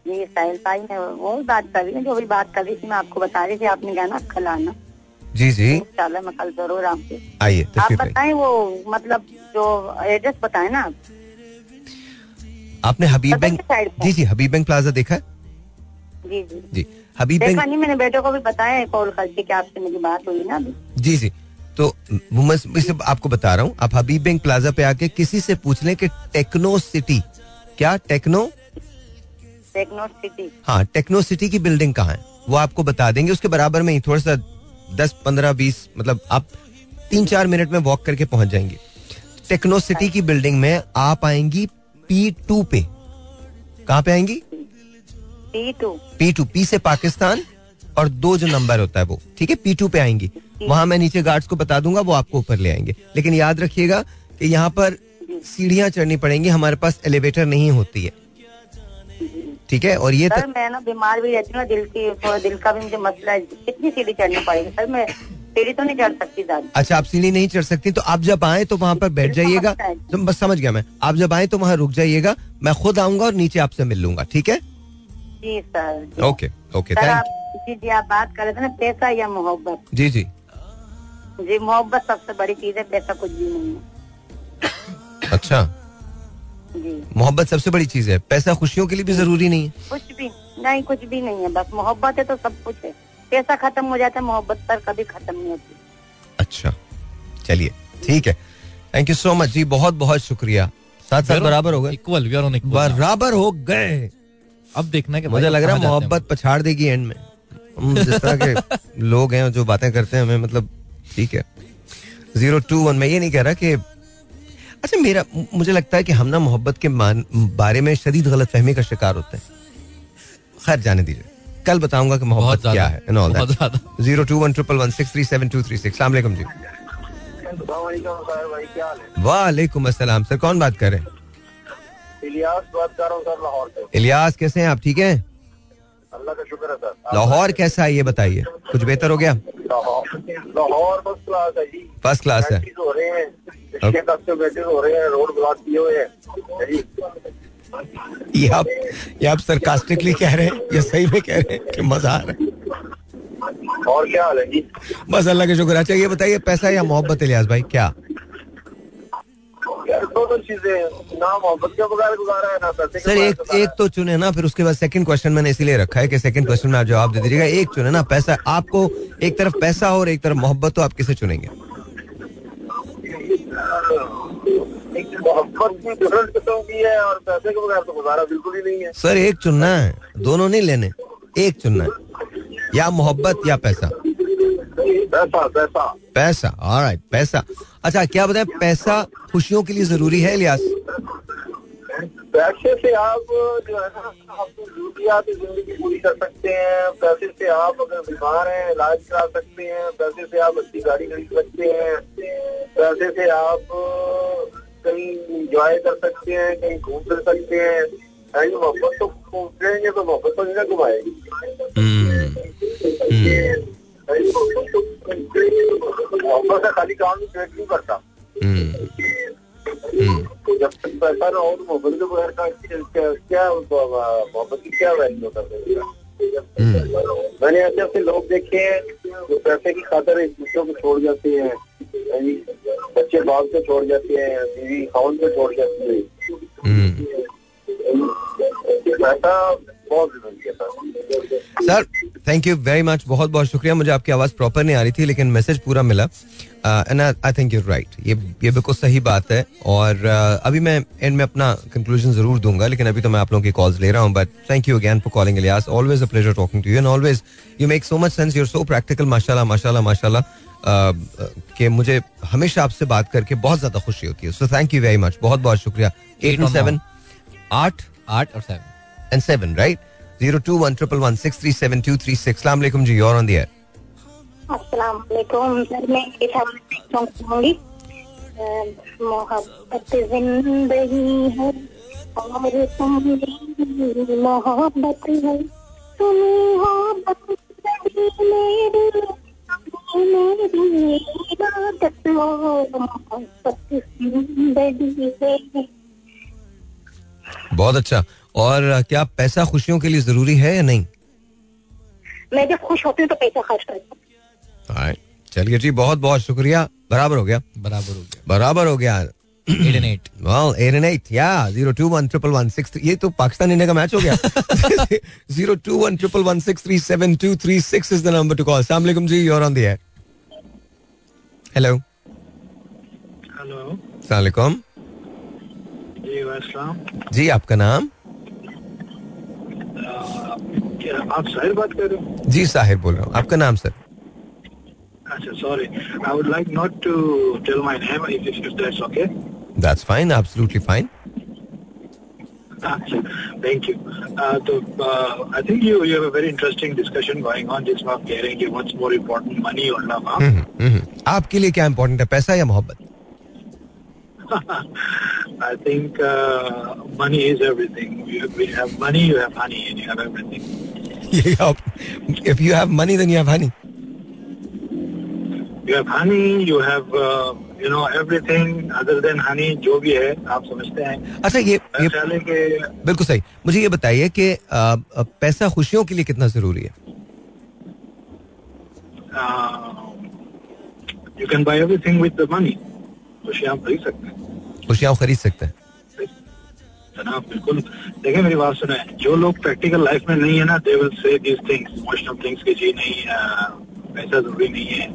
जी साहिल भाई मैं वो बात कर रही हूँ जो भी बात कर रही थी मैं आपको बता रही थी आपने कहा ना कल आना। जी जी। इंशाल्लाह मैं कल ज़रूर आऊँगी। आइए आप बताएँ वो मतलब जो एड्रेस बताएँ ना आप। आपने हबीब बैंक। जी जी हबीब बैंक प्लाजा देखा है? जी जी। जी हबीब बैंक मैंने बेटे को भी बताया कॉल करके आपसे मेरी बात हुई ना जी जी। तो मैं इसे आपको बता रहा हूँ आप हबीब बैंक प्लाजा पे आके किसी से पूछ लें कि टेक्नो सिटी क्या टेक्नो? Techno city. हाँ टेक्नो सिटी की बिल्डिंग कहाँ है? वो आपको बता देंगे उसके बराबर में ही थोड़ा सा दस पंद्रह बीस मतलब आप तीन चार मिनट में वॉक करके पहुँच जाएँगे। टेक्नो सिटी की बिल्डिंग में आप आएँगी पी टू पे। कहाँ पे आएँगी? P to P to P से पाकिस्तान और दो जो नंबर होता है वो ठीक है? पी टू पे आएँगी। वहाँ मैं नीचे गार्ड्स को बता दूँगा वो आपको ऊपर ले आएँगे। लेकिन याद रखिएगा कि यहाँ पर सीढ़ियाँ चढ़नी पड़ेंगी हमारे पास एलिवेटर नहीं होती है। ठीक है? और ये सर तक मैं ना बीमार भी रहती हूँ दिल की थोड़ा दिल का भी मुझे मसला है। कितनी सीढ़ी चढ़नी पड़ेगी? सर मैं सीढ़ी तो नहीं चढ़ सकती अच्छा आप सीढ़ी नहीं चढ़ सकती तो आप जब आए तो वहाँ पर बैठ जाइएगा। तो बस समझ गया मैं। आप जब आए तो वहाँ रुक जाइएगा मैं खुद आऊँगा और नीचे आपसे मिल लूँगा ठीक है? जी सर। ओके ओके थैंक जी जी आप बात कर रहे थे ना पैसा या मोहब्बत? जी जी। जी मोहब्बत सबसे बड़ी चीज़ है पैसा कुछ भी नहीं है। अच्छा। जी। मोहब्बत सबसे बड़ी चीज़ है। पैसा खुशियों के लिए भी ज़रूरी नहीं है। कुछ भी नहीं कुछ भी नहीं है बस मोहब्बत है तो सब कुछ है। पैसा खत्म हो जाता है मोहब्बत सर कभी खत्म नहीं होती। अच्छा चलिए ठीक है। थैंक यू सो मच जी बहुत बहुत शुक्रिया साथ साथ बराबर हो गए। Equal we are on equal बराबर हो गए। अब देखना कि मुझे लग रहा है हैं। मोहब्बत पछाड़ देगी एंड में। हम जिस तरह के लोग हैं जो बातें करते हैं हमें मतलब ठीक है। ज़ीरो टू वन मैं ये नहीं कह रहा कि अच्छा मेरा मुझे लगता है कि हम ना मोहब्बत के मान, बारे में शदीद गलत फहमी का शिकार होते हैं। खैर जाने दीजिए। कल बताऊँगा कि मोहब्बत क्या है बहुत that. ज़्यादा। Zero two one triple one six three seven two three six सलाम अलैकुम जी। भाई क्या हाल है वालेकुम अस्सलाम सर कौन बात कर रहे हैं? इलियास बात कर रहा हूँ सर लाहौर से। इलियास कैसे हैं आप? ठीक हैं? अल्लाह का शुक्र है सर। लाहौर कैसा है ये बताइए? कुछ बेहतर हो गया? लाहौर फ़र्स्ट क्लास है जी। फ़र्स्ट क्लास है। हो रहे हैं। हो रहे हैं। रोड ब्लॉक किए हुए हैं। ये आप ये आप सरकास्टिकली कह रहे हैं? या सही में कह रहे हैं कि मज़ा आ रहा है? और क्या हाल है जी? बस अल्लाह का शुक्र अच्छा ये बताइए पैसा या मोहब्बत इलियास भाई क्या? यार दो दो चीज़ें ना मोहब्बत के बगैर गुजारा है ना पैसे सर एक एक तो चुने ना फिर उसके बाद सेकंड क्वेश्चन मैंने इसीलिए रखा है कि सेकंड क्वेश्चन में आप जवाब दे दीजिएगा। एक चुने ना पैसा आपको एक तरफ़ पैसा और एक तरफ़ मोहब्बत तो आप किसे चुनेंगे? मोहब्बत भी डिफरेंट किस्म की है और पैसे के बगैर तो गुजारा बिल्कुल ही नहीं है। सर एक चुनना है दोनों नहीं लेने एक चुनना है। या मोहब्बत या पैसा। पैसा पैसा। पैसा ऑलराइट पैसा। अच्छा क्या बताएँ पैसा खुशियों के लिए ज़रूरी है इलियास? पैसे से आप जो है ना अपनी जरूरियात ज़िंदगी पूरी कर सकते हैं। पैसे से आप अगर बीमार हैं इलाज करा सकते हैं। पैसे से आप अच्छी गाड़ी खरीद सकते हैं। पैसे से आप कहीं इंजॉय कर सकते हैं कहीं घूम फिर सकते हैं। ऐसी मोहब्बत तो घूमेंगे तो मोहब्बत तो नहीं घुमाएगी। मोहब्बत से खाली काम पेट नहीं करता जब तक पैसा ना हो तो मोहब्बत के बगैर का क्या मोहब्बत की क्या वैल्यू कर मैंने ऐसे ऐसे लोग देखे हैं जो पैसे की खातर एक दूसरे को छोड़ जाते हैं बच्चे बाप को छोड़ जाते हैं बीवी खाउन को छोड़ जाती है पैसा sir. Sir thank you very much बहुत बहुत शुक्रिया। मुझे आपकी आवाज़ प्रॉपर नहीं आ रही थी लेकिन मैसेज पूरा मिला। And I think you right ये ये बिल्कुल सही बात है। और uh, अभी मैं एंड में अपना कंक्लूजन ज़रूर दूँगा लेकिन अभी तो मैं आप लोगों की कॉल्स ले रहा हूँ but thank you again for calling Ilyas always a pleasure talking to you and always you make so much sense you're so practical माशाल्लाह माशाल्लाह माशाल्लाह uh, कि मुझे हमेशा आपसे बात करके बहुत ज़्यादा खुशी होती है। So thank you very much बहुत बहुत शुक्रिया। एट सेवन आठ आठ और seven and seven, right? Zero two one triple one six three seven two three six. Assalamu alaikum ji, you're on the air. अस्सलाम वालेकुम सर मैं एक सॉन्ग सुनाऊँगी अ, मोहब्बत ज़िंदगी है और तुम मेरी मोहब्बत है तुम हो बस मेरी मेरी मेरी इबादत मोहब्बत ज़िंदगी है बहुत अच्छा और क्या पैसा खुशियों के लिए ज़रूरी है या नहीं? मैं जब खुश होती हूँ तो पैसा खर्च करती चलिए जी बहुत बहुत शुक्रिया। बराबर हो गया? बराबर हो गया। बराबर हो गया। ज़ीरो ये तो पाकिस्तान इंडिया का मैच हो गया। Zero two one triple one six three seven two three six जी आपका नाम? आप साहिर बात कर रहे हो जी साहिर बोल रहा हूँ. आपका नाम सर? अच्छा sorry I would like not to tell my name if if that's okay That's fine. Absolutely fine. Thank you तो I think you you have a very interesting discussion going on जिसमें आप कह रहे हैं कि व्हाट्स मोर इम्पोर्टेंट मनी और लव. आपके लिए क्या इम्पोर्टेंट है पैसा या मोहब्बत I think uh, money is everything. We, we have money, you have honey, and you have everything. आप if you have money then you have honey. You have honey, you have uh, you know everything other than honey. जो भी है आप समझते हैं अच्छा ये ये है बिल्कुल सही मुझे ये बताइए कि अ, अ, पैसा खुशियों के लिए कितना ज़रूरी है you can buy everything with the money खुशियाँ आप खरीद सकते हैं। खुशियाँ खरीद सकते हैं। जनाब बिल्कुल। देखिए मेरी बात सुने जो लोग प्रैक्टिकल लाइफ में नहीं है ना they will say this things emotional things के जी नहीं पैसा ज़रूरी नहीं है।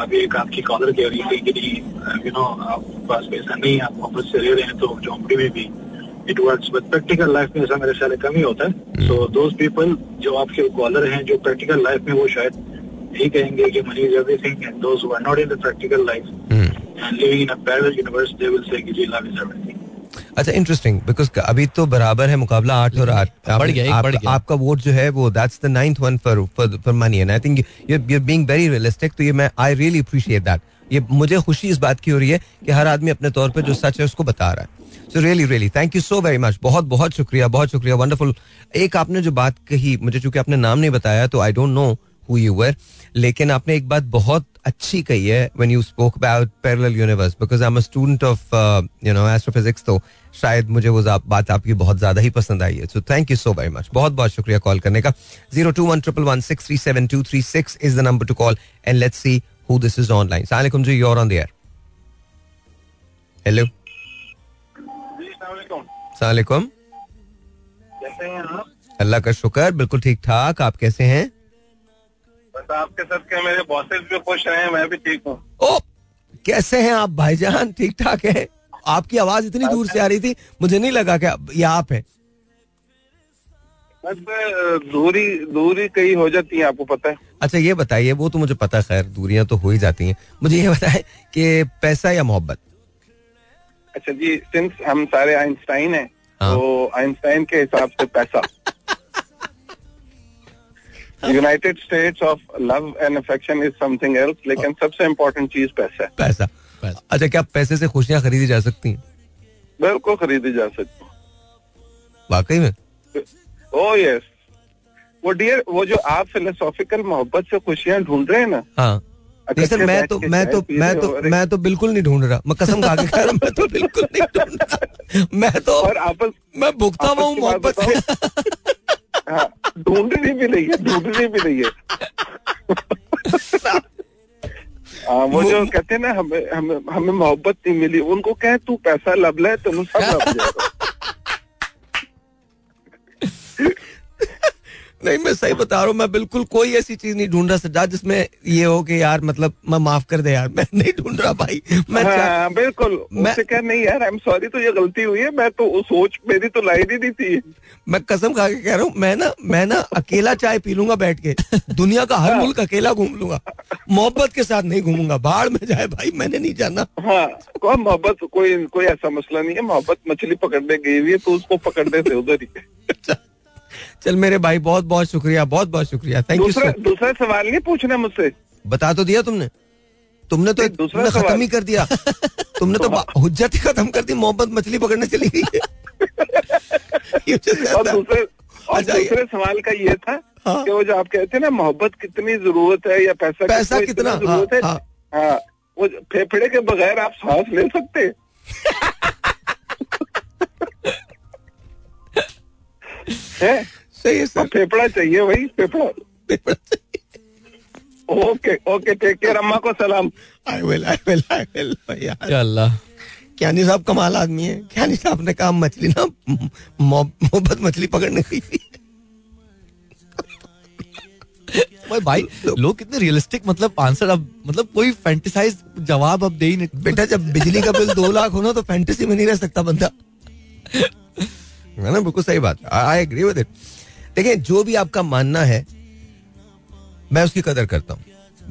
अभी एक आपकी कॉलर कह रही थी कि यू नो आपके पास पैसा नहीं है आप मोहब्बत से रह रहे हैं तो झोंपड़ी में भी it works but practical life में ऐसा मेरे ख्याल कम ही होता है। सो दोज पीपल जो आपके कॉलर हैं जो प्रैक्टिकल लाइफ में वो शायद यही कहेंगे कि money is everything and those are not in the practical life in a parallel universe they will say कि जी लव इज़ एवरीथिंग अच्छा इंटरेस्टिंग बिकॉज़ अभी तो बराबर है मुकाबला आठ और आठ। बढ़ गया, आप- बढ़ गया। आपका वोट जो है वो that's the ninth one for for money and I think you you being very realistic तो ये मैं आई रियली अप्रिशिएट दैट ये मुझे खुशी इस बात की हो रही है कि हर आदमी अपने तौर पे जो सच है उसको बता रहा है। So really really thank you so very much बहुत बहुत शुक्रिया बहुत शुक्रिया वंडरफुल एक आपने जो बात कही मुझे चूँकि आपने नाम नहीं बताया तो I don't know who you were लेकिन आपने एक बात बहुत अच्छी कही है when you spoke about parallel universe because I am a student of you know astrophysics तो शायद मुझे वो बात आपकी बहुत ज़्यादा ही पसंद आई है। So thank you so very much बहुत बहुत शुक्रिया कॉल करने का। Zero two one triple one six three seven two three six is the number to call and let's see who this is online सलाम जी you're on the air hello सलाम अल्लाह का शुक्र बिल्कुल ठीक ठाक। आप कैसे हैं? बस आपके साथ के मेरे बॉसेस भी खुश रहे मैं भी ठीक हूँ। ओ कैसे हैं आप भाईजान? ठीक ठाक है? आपकी आवाज़ इतनी दूर से आ रही थी मुझे नहीं लगा कि ये आप हैं। बस दूरी दूरी कई हो जाती है आपको पता है। अच्छा ये बताइए वो तो मुझे पता है खैर दूरियाँ तो हो ही जाती हैं। मुझे ये बताए कि पैसा या मोहब्बत? अच्छा जी सिंस हम सारे आइंस्टाइन हैं हाँ। तो आइंस्टाइन के हिसाब से पैसा। United States of love and affection is something else लेकिन सबसे इम्पोर्टेंट चीज़ पैसा है। पैसा। अच्छा क्या पैसे से खुशियाँ खरीदी जा सकती हैं? बिल्कुल खरीदी जा सकती वाकई में? ओ यस वो डियर वो जो आप फिलोसॉफिकल मोहब्बत से खुशियाँ ढूंढ रहे हैं ना हाँ। सर मैं तो मैं तो मैं तो हो मैं तो बिल्कुल नहीं ढूंढ रहा। मैं कसम खा के कह रहा मैं तो बिल्कुल नहीं ढूंढ रहा। मैं तो और आपस मैं भुगता हुआ हूँ मोहब्बत से। हाँ, ढूंढनी भी नहीं है ढूंढनी भी नहीं है। आ, वो जो कहते हैं ना हमें हमें हमें मोहब्बत नहीं मिली उनको कह तू पैसा लब ले तुम सब लब जाएगा नहीं मैं सही बता रहा हूँ मैं बिल्कुल कोई ऐसी चीज़ नहीं ढूंढ रहा सज्जाद जिसमें ये हो कि यार मतलब मैं माफ़ कर दे यार मैं नहीं ढूंढ रहा भाई मैं हाँ बिल्कुल मैं- कह नहीं यार आई एम सॉरी तो ये गलती हुई है मैं तो सोच मेरी तो लाइन ही नहीं थी। मैं कसम खा के कह रहा हूँ मैं ना मैं ना अकेला चाय पी लूँगा बैठ के दुनिया का हर मुल्क अकेला घूम लूँगा मोहब्बत के साथ नहीं घूमूँगा बाढ़ में जाए भाई मैंने नहीं जाना। हाँ कोई मोहब्बत कोई कोई ऐसा मसला नहीं है मोहब्बत मछली पकड़ने गई हुई है तो उसको पकड़ने से उधर ही। चल मेरे भाई बहुत बहुत शुक्रिया बहुत बहुत शुक्रिया। थैंक यू दूसरा दूसरा सवाल नहीं पूछना मुझसे। बता तो दिया तुमने। तुमने तो दूसरा तुमने खत्म ही कर दिया। तुमने तो हुज्जत ही खत्म कर दी मोहब्बत मछली पकड़ने चली गई है। और दूसरे और अच्छा, दूसरे सवाल का ये था हाँ। कि वो जो आप कहते हैं ना मोहब्बत कितनी ज़रूरत है या पैसा पैसा कितना कितना? इतना ज़रूरत है? हाँ, हाँ वो फेफड़े के बगैर आप सांस ले सकते हैं? सही है सर। फेफड़ा चाहिए भाई फेफड़ा। ओके ओके टेक केयर अम्मा को सलाम। I will I will I will अल्लाह। ज्ञानी साहब कमाल आदमी है। ज्ञानी साहब ने कहा मछली ना मोहब्बत मछली पकड़ने गई थी भाई भाई लोग कितने रियलिस्टिक मतलब आंसर अब मतलब कोई फैंटिसाइज जवाब अब दे ही नहीं। बेटा जब बिजली का बिल दो लाख हो ना तो फैंटेसी में नहीं रह सकता बंदा। है ना? बिल्कुल सही बात। आई एग्री विद इट देखिए, जो भी आपका मानना है, मैं उसकी कदर करता हूँ।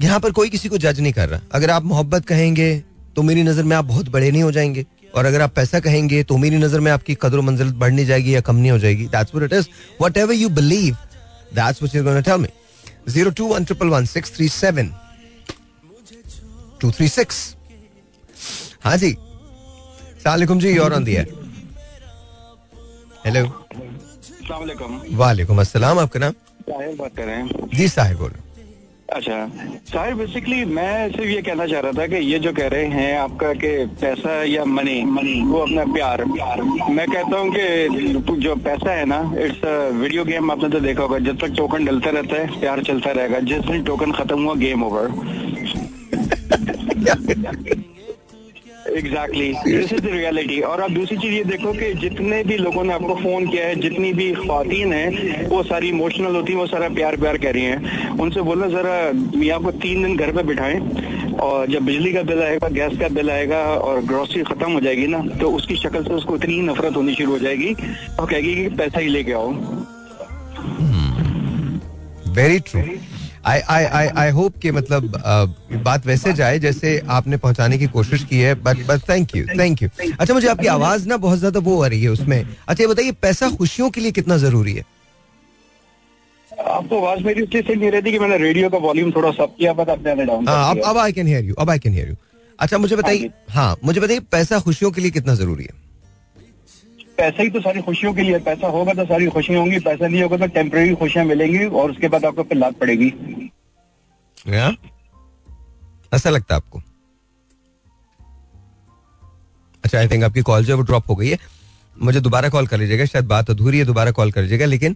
यहाँ पर कोई किसी को जज नहीं कर रहा। अगर आप मोहब्बत कहेंगे तो मेरी नज़र में आप बहुत बड़े नहीं हो जाएँगे। और अगर आप पैसा कहेंगे तो मेरी नज़र में आपकी कदर मंजिल बढ़ नहीं जाएगी या कम नहीं हो जाएगी। That's what it is whatever you believe that's what you gonna tell me zero two one triple one six three seven two three six हाँ जी। सलामकुम जी, और ऑन दी हेलो वालेकुम अस्सलाम आपका नाम? साहिर बात कर रहे हैं। जी साहिब बोलो। अच्छा साहिर बेसिकली मैं सिर्फ़ ये कहना चाह रहा था कि ये जो कह रहे हैं आपका कि पैसा या मनी मनी वो अपना प्यार। प्यार मैं कहता हूँ कि जो पैसा है ना इट्स वीडियो गेम आपने तो देखा होगा जब तक टोकन डलता रहता है प्यार चलता रहेगा। जिस दिन टोकन खत्म हुआ game over exactly this is the reality और आप दूसरी चीज़ ये देखो कि जितने भी लोगों ने आपको फ़ोन किया है, जितनी भी खातन है, वो सारी इमोशनल होती है, वो सारा प्यार प्यार कह रही हैं। उनसे बोलना जरा मियाँ को तीन दिन घर पे बिठाएँ और जब बिजली का बिल आएगा, गैस का बिल आएगा और ग्रोसरी खत्म हो जाएगी ना तो उसकी शक्ल से उसको इतनी नफरत होनी शुरू हो जाएगी। और कहेगी कि पैसा ही लेके आओ। Very true I I I I hope कि मतलब अ, बात वैसे जाए जैसे आपने पहुँचाने की कोशिश की है but but thank you thank you अच्छा मुझे आपकी आवाज़ ना बहुत ज़्यादा वो आ रही है उसमें। अच्छा ये बताइए पैसा खुशियों के लिए कितना ज़रूरी है? आपको आवाज़ मेरी इसलिए सही नहीं रहती कि मैंने रेडियो का वॉल्यूम थोड़ा सब किया बट आपने डाउन हाँ अब अब आई कैन हियर यू अब आई कैन हियर यू अच्छा मुझे बताइए हाँ मुझे बताइए पैसा खुशियों के लिए कितना ज़रूरी है? पैसा ही तो सारी खुशियों के लिए पैसा होगा तो सारी खुशियाँ होंगी पैसा नहीं होगा तो टेम्परेरी खुशियाँ मिलेंगी और उसके बाद आपको फिर लात पड़ेगी। या? ऐसा लगता है आपको? अच्छा आई थिंक आपकी कॉल जो है वो ड्रॉप हो गई है। मुझे दोबारा कॉल कर लीजिएगा शायद बात अधूरी है दोबारा कॉल कर लीजिएगा लेकिन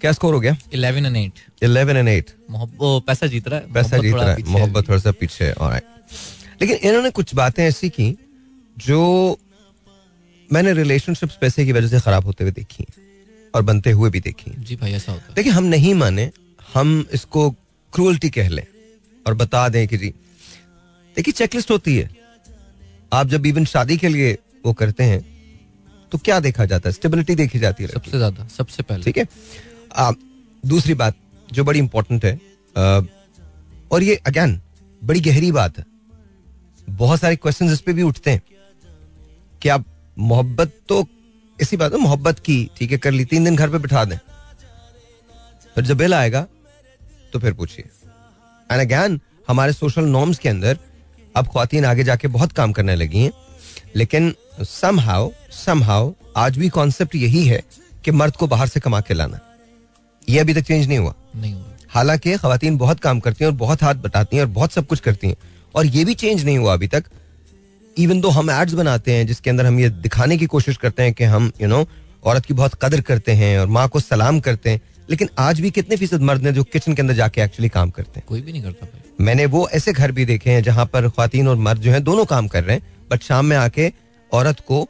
क्या स्कोर हो गया? Eleven and eight eleven and eight पैसा जीत रहा है पैसा मोहब्बत जीत थोड़ा रहा है मोहब्बत थोड़ा सा पीछे है लेकिन इन्होंने कुछ बातें ऐसी की जो मैंने रिलेशनशिप्स पैसे की वजह से खराब होते हुए देखी और बनते हुए भी देखी जी भाई ऐसा होता है। देखिए हम नहीं माने हम इसको क्रूअल्टी कह लें और बता दें कि जी। देखिए चेकलिस्ट होती है। आप जब इवन शादी के लिए वो करते हैं तो क्या देखा जाता है? स्टेबिलिटी देखी जाती है सबसे ज़्यादा सबसे पहले। ठीक है? दूसरी बात जो बड़ी इंपॉर्टेंट है आ, और ये अगेन बड़ी गहरी बात है। बहुत सारे क्वेश्चन इस पे भी उठते हैं। कि आप मोहब्बत तो इसी बात है मोहब्बत की ठीक है कर ली तीन दिन घर पे बिठा दें। फिर जब बिल आएगा तो फिर पूछिए। एंड अगैन हमारे सोशल नॉर्म्स के अंदर अब खातन आगे जाके बहुत काम करने लगी हैं लेकिन सम हाउ सम हाउ आज भी कॉन्सेप्ट यही है कि मर्द को बाहर से कमा के लाना। ये अभी तक चेंज नहीं हुआ। नहीं हुआ। हालाँकि खातन बहुत काम करती हैं और बहुत हाथ बटाती हैं और बहुत सब कुछ करती हैं और ये भी चेंज नहीं हुआ अभी तक इवन दो हम एड्स बनाते हैं जिसके अंदर हम ये दिखाने की कोशिश करते हैं कि हम यू नो औरत की बहुत कदर करते हैं और माँ को सलाम करते हैं लेकिन आज भी कितने फ़ीसद मर्द हैं जो किचन के अंदर जाके एक्चुअली काम करते हैं? कोई भी नहीं करता मैंने वो ऐसे घर भी देखे हैं जहाँ पर खातन और मर्द जो हैं दोनों काम कर रहे हैं बट शाम में आके औरत को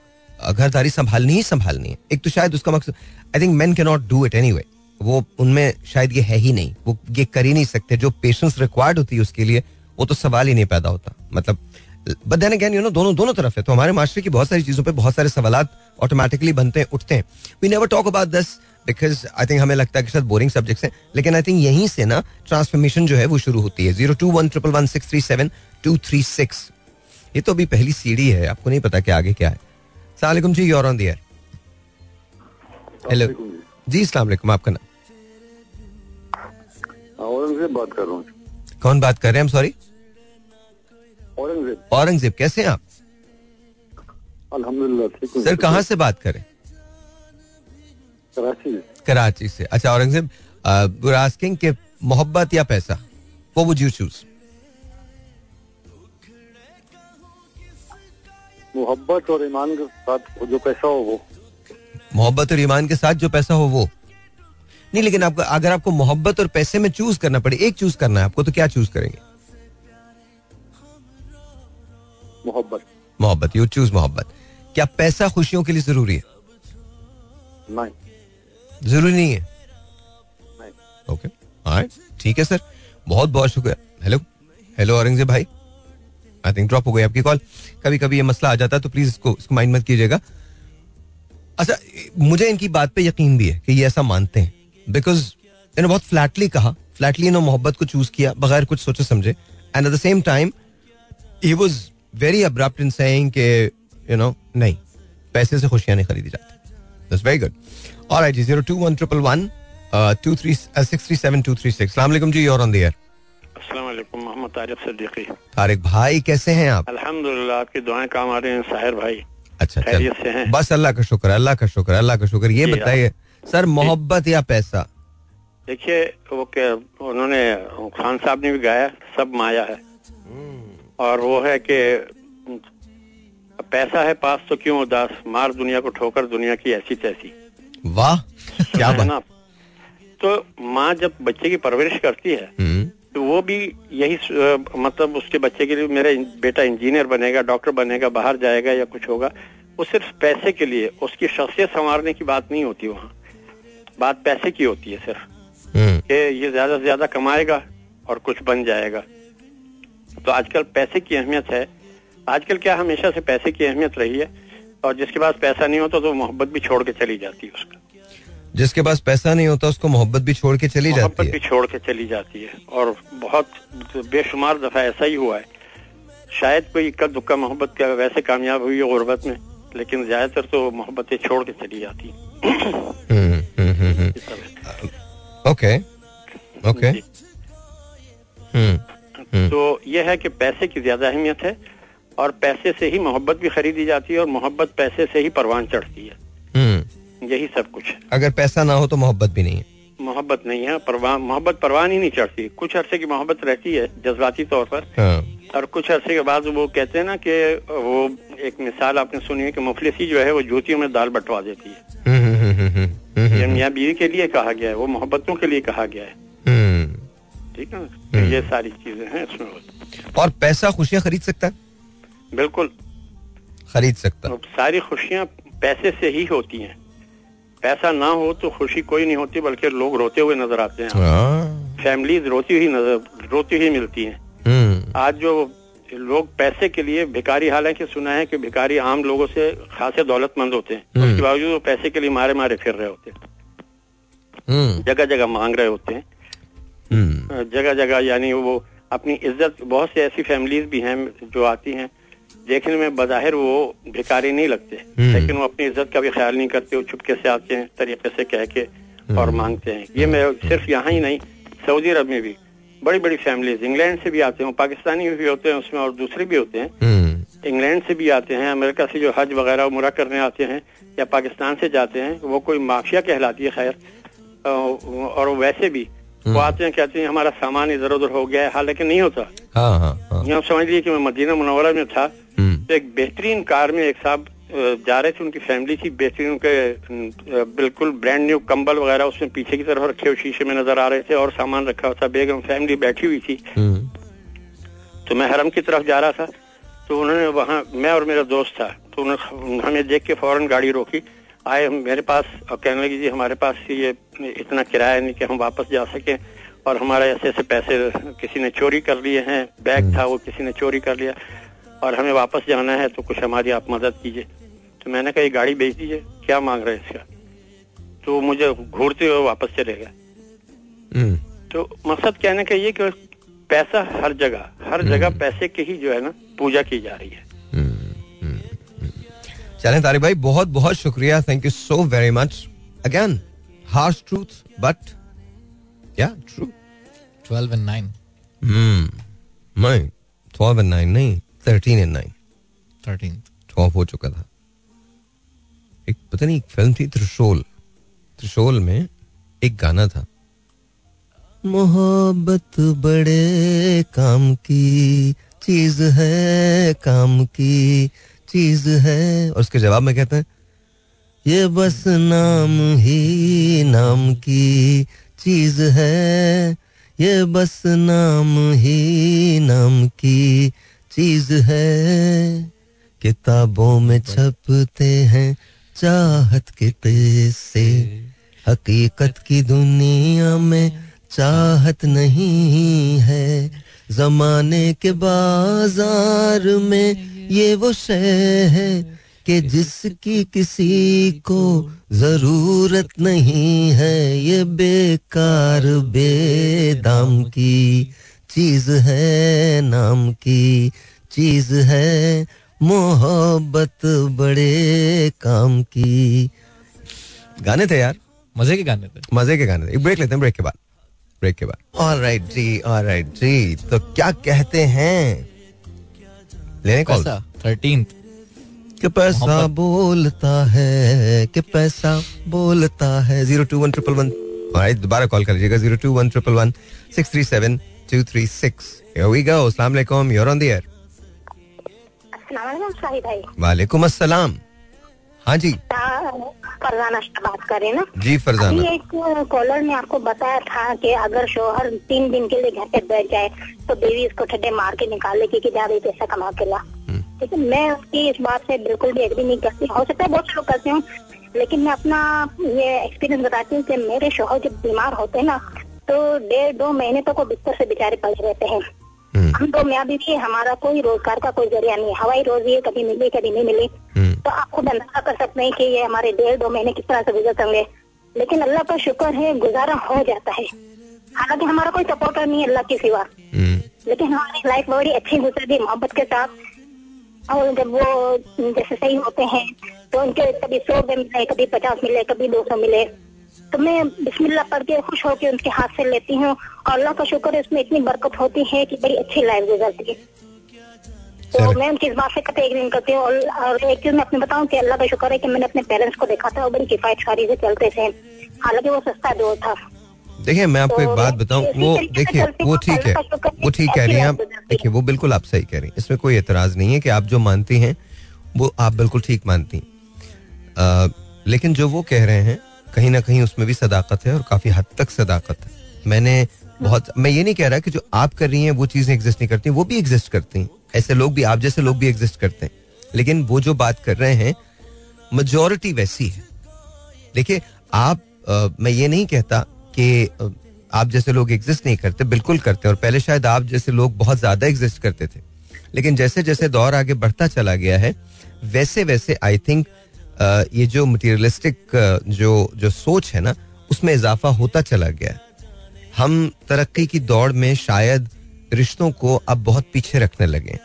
घरदारी संभालनी ही संभालनी है। एक तो शायद उसका मकसद I think man can not do it anyway वो उनमें शायद ये है ही नहीं। वो ये कर ही नहीं सकते। जो पेशेंस रिक्वायर्ड होती है उसके लिए वो तो सवाल ही नहीं पैदा होता। मतलब but then again you know दोनों दोनों तरफ़ है। तो हमारे माशरे की बहुत सारी चीज़ों पे बहुत सारे सवाल ऑटोमेटिकली बनते हैं उठते हैं। We never talk about this because I think हमें लगता है कि शायद बोरिंग सब्जेक्ट्स हैं। लेकिन आई थिंक यहीं से ना ट्रांसफॉर्मेशन जो है वो शुरू होती है। Zero two one triple one six three seven two three six ये तो अभी पहली सीढ़ी है आपको नहीं पता कि आगे क्या है। सलामकुम जी योर ऑन दी हेलो जी। वालेकुम आपका नाम? औरंगज़ेब बात कर रहा हूँ। कौन बात कर रहे हैं? सॉरी औरंगज़ेब। औरंगज़ेब कैसे हैं आप? अल्हम्दुलिल्लाह ठीक सर कहाँ से बात करें? कराची कराची से। अच्छा औरंगज़ेब आस्किंग के मोहब्बत या पैसा? वो वुड यू चूज़ मोहब्बत और ईमान के साथ जो पैसा हो वो। मोहब्बत और ईमान के साथ जो पैसा हो वो। नहीं लेकिन आपको अगर आपको मोहब्बत और पैसे में चूज़ करना पड़े एक चूज़ करना है आपको तो क्या चूज़ करेंगे? मोहब्बत। मोहब्बत यू चूज़ मोहब्बत। क्या पैसा खुशियों के लिए ज़रूरी है? नहीं। ज़रूरी नहीं है? ओके हाँ ठीक है सर बहुत बहुत शुक्रिया। हेलो हेलो औरंगज़ेब भाई। आई थिंक ड्रॉप हो गई आपकी कॉल कभी कभी ये मसला आ जाता है तो प्लीज़ इसको इसको माइंड मत कीजिएगा। अच्छा मुझे इनकी बात पे यकीन भी है कि ये ऐसा मानते हैं। बिकॉज़ इन्होंने बहुत फ्लैटली कहा फ्लैटली इन्होंने मोहब्बत को चूज़ किया बगैर कुछ सोचे समझे। And at the same time he was very abrupt in saying के यू नो नहीं पैसे से खुशियाँ नहीं खरीदी जाती that's very good alright ji zero two one triple one two three six three seven two three six सलाम जी और ऑन द एयर अस्सलाम मोहम्मद तारिक सिद्दीकी तारिक भाई कैसे हैं आप अल्हम्दुलिल्लाह आपकी दुआएँ काम आ रही हैं साहिर भाई। अच्छा खैरियत से हैं। बस अल्लाह का शुक्र अल्लाह का शुक्र अल्लाह का शुक्र। ये बताइए सर मोहब्बत या पैसा? देखिए वो क्या उन्होंने खान साहब ने भी गाया सब माया है। और वो है कि पैसा है पास तो क्यों उदास? मार दुनिया को ठोकर दुनिया की ऐसी तैसी। वाह क्या है ना? तो माँ जब बच्चे की परवरिश करती है हम्म, तो वो भी यही मतलब उसके बच्चे के लिए मेरा बेटा इंजीनियर बनेगा डॉक्टर बनेगा बाहर जाएगा या कुछ होगा वो सिर्फ़ पैसे के लिए उसकी शख्सियत संवारने की बात नहीं होती वहाँ। बात पैसे की होती है सिर्फ़। हम्म, कि ये ज़्यादा से ज़्यादा कमाएगा और कुछ बन जाएगा। तो आजकल पैसे की अहमियत है। आजकल क्या हमेशा से पैसे की अहमियत रही है? और जिसके पास पैसा नहीं होता तो मोहब्बत भी छोड़ के चली जाती है उसका। जिसके पास पैसा नहीं होता उसको मोहब्बत भी छोड़ के चली जाती मोहब्बत है। भी छोड़ के चली जाती है। और बहुत बेशुमार दफ़ा ऐसा ही हुआ है। शायद कोई इक्का दुक्का मोहब्बत का वैसे कामयाब हुई है गुर्बत में लेकिन ज़्यादातर तो मोहब्बतें छोड़ के चली जाती हैं। हम्म, हम्म, हम्म। Okay okay. हम्म, तो ये है कि पैसे की ज़्यादा अहमियत है और पैसे से ही मोहब्बत भी खरीदी जाती है और मोहब्बत पैसे से ही परवान चढ़ती है। हम्म। यही सब कुछ। है अगर पैसा ना हो तो मोहब्बत भी नहीं है। मोहब्बत नहीं है परवान मोहब्बत परवान ही नहीं चढ़ती। कुछ अरसे की मोहब्बत रहती है जज्बाती तौर पर। हाँ, और कुछ अरसे के बाद वो कहते हैं ना कि वो एक मिसाल आपने सुनी है कि मुफलिसी जो है वो जूतियों में दाल बटवा देती है। हम्म, हम्म, हम्म, हम्म, हम्म, ये मियाँ बीवी के लिए कहा गया है वो मोहब्बतों के लिए कहा गया है। हम्म। ठीक है ना? तो ये सारी चीज़ें हैं इसमें। और पैसा खुशियाँ खरीद सकता है? बिल्कुल। खरीद सकता तो सारी खुशियाँ पैसे से ही होती हैं। पैसा ना हो तो खुशी कोई नहीं होती बल्कि लोग रोते हुए नज़र आते हैं। फैमिली रोती हुई नज़र रोती हुई मिलती हैं। हम्म, आज जो लोग पैसे के लिए भिकारी हालाँकि सुना है कि भिकारी आम लोगों से खासे दौलतमंद होते हैं। हम्म। उसके बावजूद वो पैसे के लिए मारे मारे फिर रहे होते हैं। हम्म, जगह जगह मांग रहे होते हैं। हम्म, जगह जगह यानी वो अपनी इज़्ज़त बहुत सी ऐसी फैमिलीज़ भी हैं जो आती हैं देखने में बजाहिर वो भिकारी नहीं लगते। हम्म। लेकिन वो अपनी इज़्ज़त का भी ख्याल नहीं करते वो चुपके से आते हैं तरीके से कह के और मांगते हैं। ये मैं सिर्फ़ यहाँ ही नहीं सऊदी अरब में भी बड़ी बड़ी फैमिलीज़ इंग्लैंड से भी आते हैं पाकिस्तानी भी होते हैं उसमें और दूसरे भी होते हैं। हम्म, इंग्लैंड से भी आते हैं अमेरिका से जो हज वगैरह उमरा करने आते हैं या पाकिस्तान से जाते हैं वो कोई माफिया कहलाती है खैर और वैसे भी वो आते हैं कहते हैं हमारा सामान इधर उधर हो गया है हालाँकि नहीं होता। हाँ हाँ हाँ। यहाँ समझ लीजिए कि मैं मदीना मुनवरा में था हम्म, तो एक बेहतरीन कार में एक साहब जा रहे थे उनकी फैमिली थी बेहतरीन उनके बिल्कुल ब्रांड न्यू कंबल वगैरह उसमें पीछे की तरफ़ रखे हुए शीशे में नज़र आ रहे थे और सामान रखा हुआ था बेगम फैमिली बैठी हुई थी। हम्म, तो मैं हरम की तरफ़ जा रहा था तो उन्होंने वहाँ मैं और मेरा दोस्त था तो उन्होंने हमें देख के फ़ौरन गाड़ी रोकी। आए मेरे पास और कहने लगी जी हमारे पास ये इतना किराया नहीं कि हम वापस जा सकें और हमारे ऐसे ऐसे पैसे किसी ने चोरी कर लिए हैं बैग था वो किसी ने चोरी कर लिया और हमें वापस जाना है तो कुछ हमारी आप मदद कीजिए। तो मैंने कहा ये गाड़ी बेच दीजिए क्या मांग रहे हैं इसका? तो मुझे घूरते हुए वापस चले गए। हम्म, तो मकसद कहने का ये कि पैसा हर जगह हर जगह पैसे की ही जो है ना पूजा की जा रही है। चलें तारिक भाई बहुत बहुत शुक्रिया thank you so very much again harsh truth but yeah true 12 and 9 हम्म नहीं ट्वेल्व एंड नाइन नहीं thirteen and nine thirteen twelve हो चुका था। एक पता नहीं एक फ़िल्म थी त्रिशोल। त्रिशोल में एक गाना था। मोहब्बत बड़े काम की चीज़ है काम की। चीज़ है। और उसके जवाब में कहते हैं, ये बस नाम ही नाम की चीज़ है। ये बस नाम ही नाम की चीज़ है। किताबों में छपते हैं चाहत के पैसे। हकीकत की दुनिया में चाहत नहीं है। जमाने के बाज़ार में ये वो शय है कि जिसकी किसी को ज़रूरत नहीं है ये बेकार बेदाम की चीज़ है नाम की चीज़ है मोहब्बत बड़े काम की। गाने थे यार? मज़े के गाने थे। मज़े के गाने थे। ब्रेक लेते हैं ब्रेक के बाद। ब्रेक के बाद। ऑलराइट जी ऑलराइट जी। तो क्या कहते हैं? लेने कॉल थर्टीन कि पैसा बोलता है कि पैसा बोलता है। Zero two one triple one दोबारा कॉल कर लीजिएगा zero two one triple one six three seven two three six we go अस्सलाम वालेकुम यूर ऑन द एयर भाई। वालेकुम अस्सलाम। हाँ जी। फरजाना बात कर रहे ना? जी फरजाना। अभी एक कॉलर ने आपको बताया था कि अगर शोहर तीन दिन के लिए घर पे बैठ जाए तो बीवी उसको ठड्डे मार के निकाले कि ज़्यादा पैसा कमा के ला। ठीक है मैं उसकी इस बात से बिल्कुल भी एग्री नहीं करती। हो सकता है बहुत लोग करते हूँ लेकिन मैं अपना ये एक्सपीरियंस बताती हूँ कि मेरे शोहर जब बीमार होते हैं ना तो डेढ़ दो महीने तक वो बिस्तर से बेचारे पड़े रहते हैं। हम तो मैं अभी भी हमारा कोई रोज़गार का कोई ज़रिया नहीं हवाई रोजी है कभी मिले कभी नहीं मिले। तो आप खुद अंदाज़ा कर सकते हैं कि ये हमारे डेढ़ दो महीने किस तरह से गुजर होंगे लेकिन अल्लाह का शुक्र है गुजारा हो जाता है। हालाँकि हमारा कोई सपोर्टर नहीं है अल्लाह के सिवा। लेकिन हमारी लाइफ बड़ी अच्छी गुजर गुजरती मोहब्बत के साथ। और जब वो जैसे सही होते हैं तो उनके कभी सौ रुपए मिले कभी पचास मिले कभी दो सौ मिले। तो मैं बिस्मिल्लाह पढ़ के खुश होकर उनके हाथ से लेती हूँ। और अल्लाह का शुक्र है उसमें इतनी बरकत होती है कि बड़ी अच्छी लाइफ गुजरती है। तो मैं उनकी इस बात से कतई नहीं करती हूँ। और, और एक चीज़ मैं अपने बताऊँ कि अल्लाह का शुक्र है कि मैंने अपने पेरेंट्स को देखा था वो बड़ी किफायतकारी से चलते थे। हालाँकि वो सस्ता दौर था। देखिए मैं आपको एक बात बताऊँ वो देखिए वो ठीक है वो ठीक कह रही हैं आप। देखिए वो बिल्कुल आप सही कह रही हैं। इसमें कोई एतराज़ नहीं है कि आप जो मानती हैं वो आप बिल्कुल ठीक मानती हैं। लेकिन जो वो कह रहे हैं कहीं ना कहीं उसमें भी सदाकत है और काफ़ी हद तक सदाकत है। मैंने बहुत मैं ये नहीं कह रहा कि जो आप कर रही हैं वो चीज़ें एग्जिस्ट नहीं करती वो भी एग्जिस्ट करती हैं। ऐसे लोग भी आप जैसे लोग भी एग्जिस्ट करते हैं। लेकिन वो जो बात कर रहे हैं मेजोरिटी वैसी है। देखिए आप आ, मैं ये नहीं कहता कि आप जैसे लोग एग्जिस्ट नहीं करते बिल्कुल करते और पहले शायद आप जैसे लोग बहुत ज़्यादा एग्जिस्ट करते थे। लेकिन जैसे जैसे दौर आगे बढ़ता चला गया है वैसे वैसे आई थिंक ये जो मटीरियलिस्टिक जो जो सोच है ना, उसमें इजाफा होता चला गया। हम तरक्की की दौड़ में शायद रिश्तों को अब बहुत पीछे रखने लगे।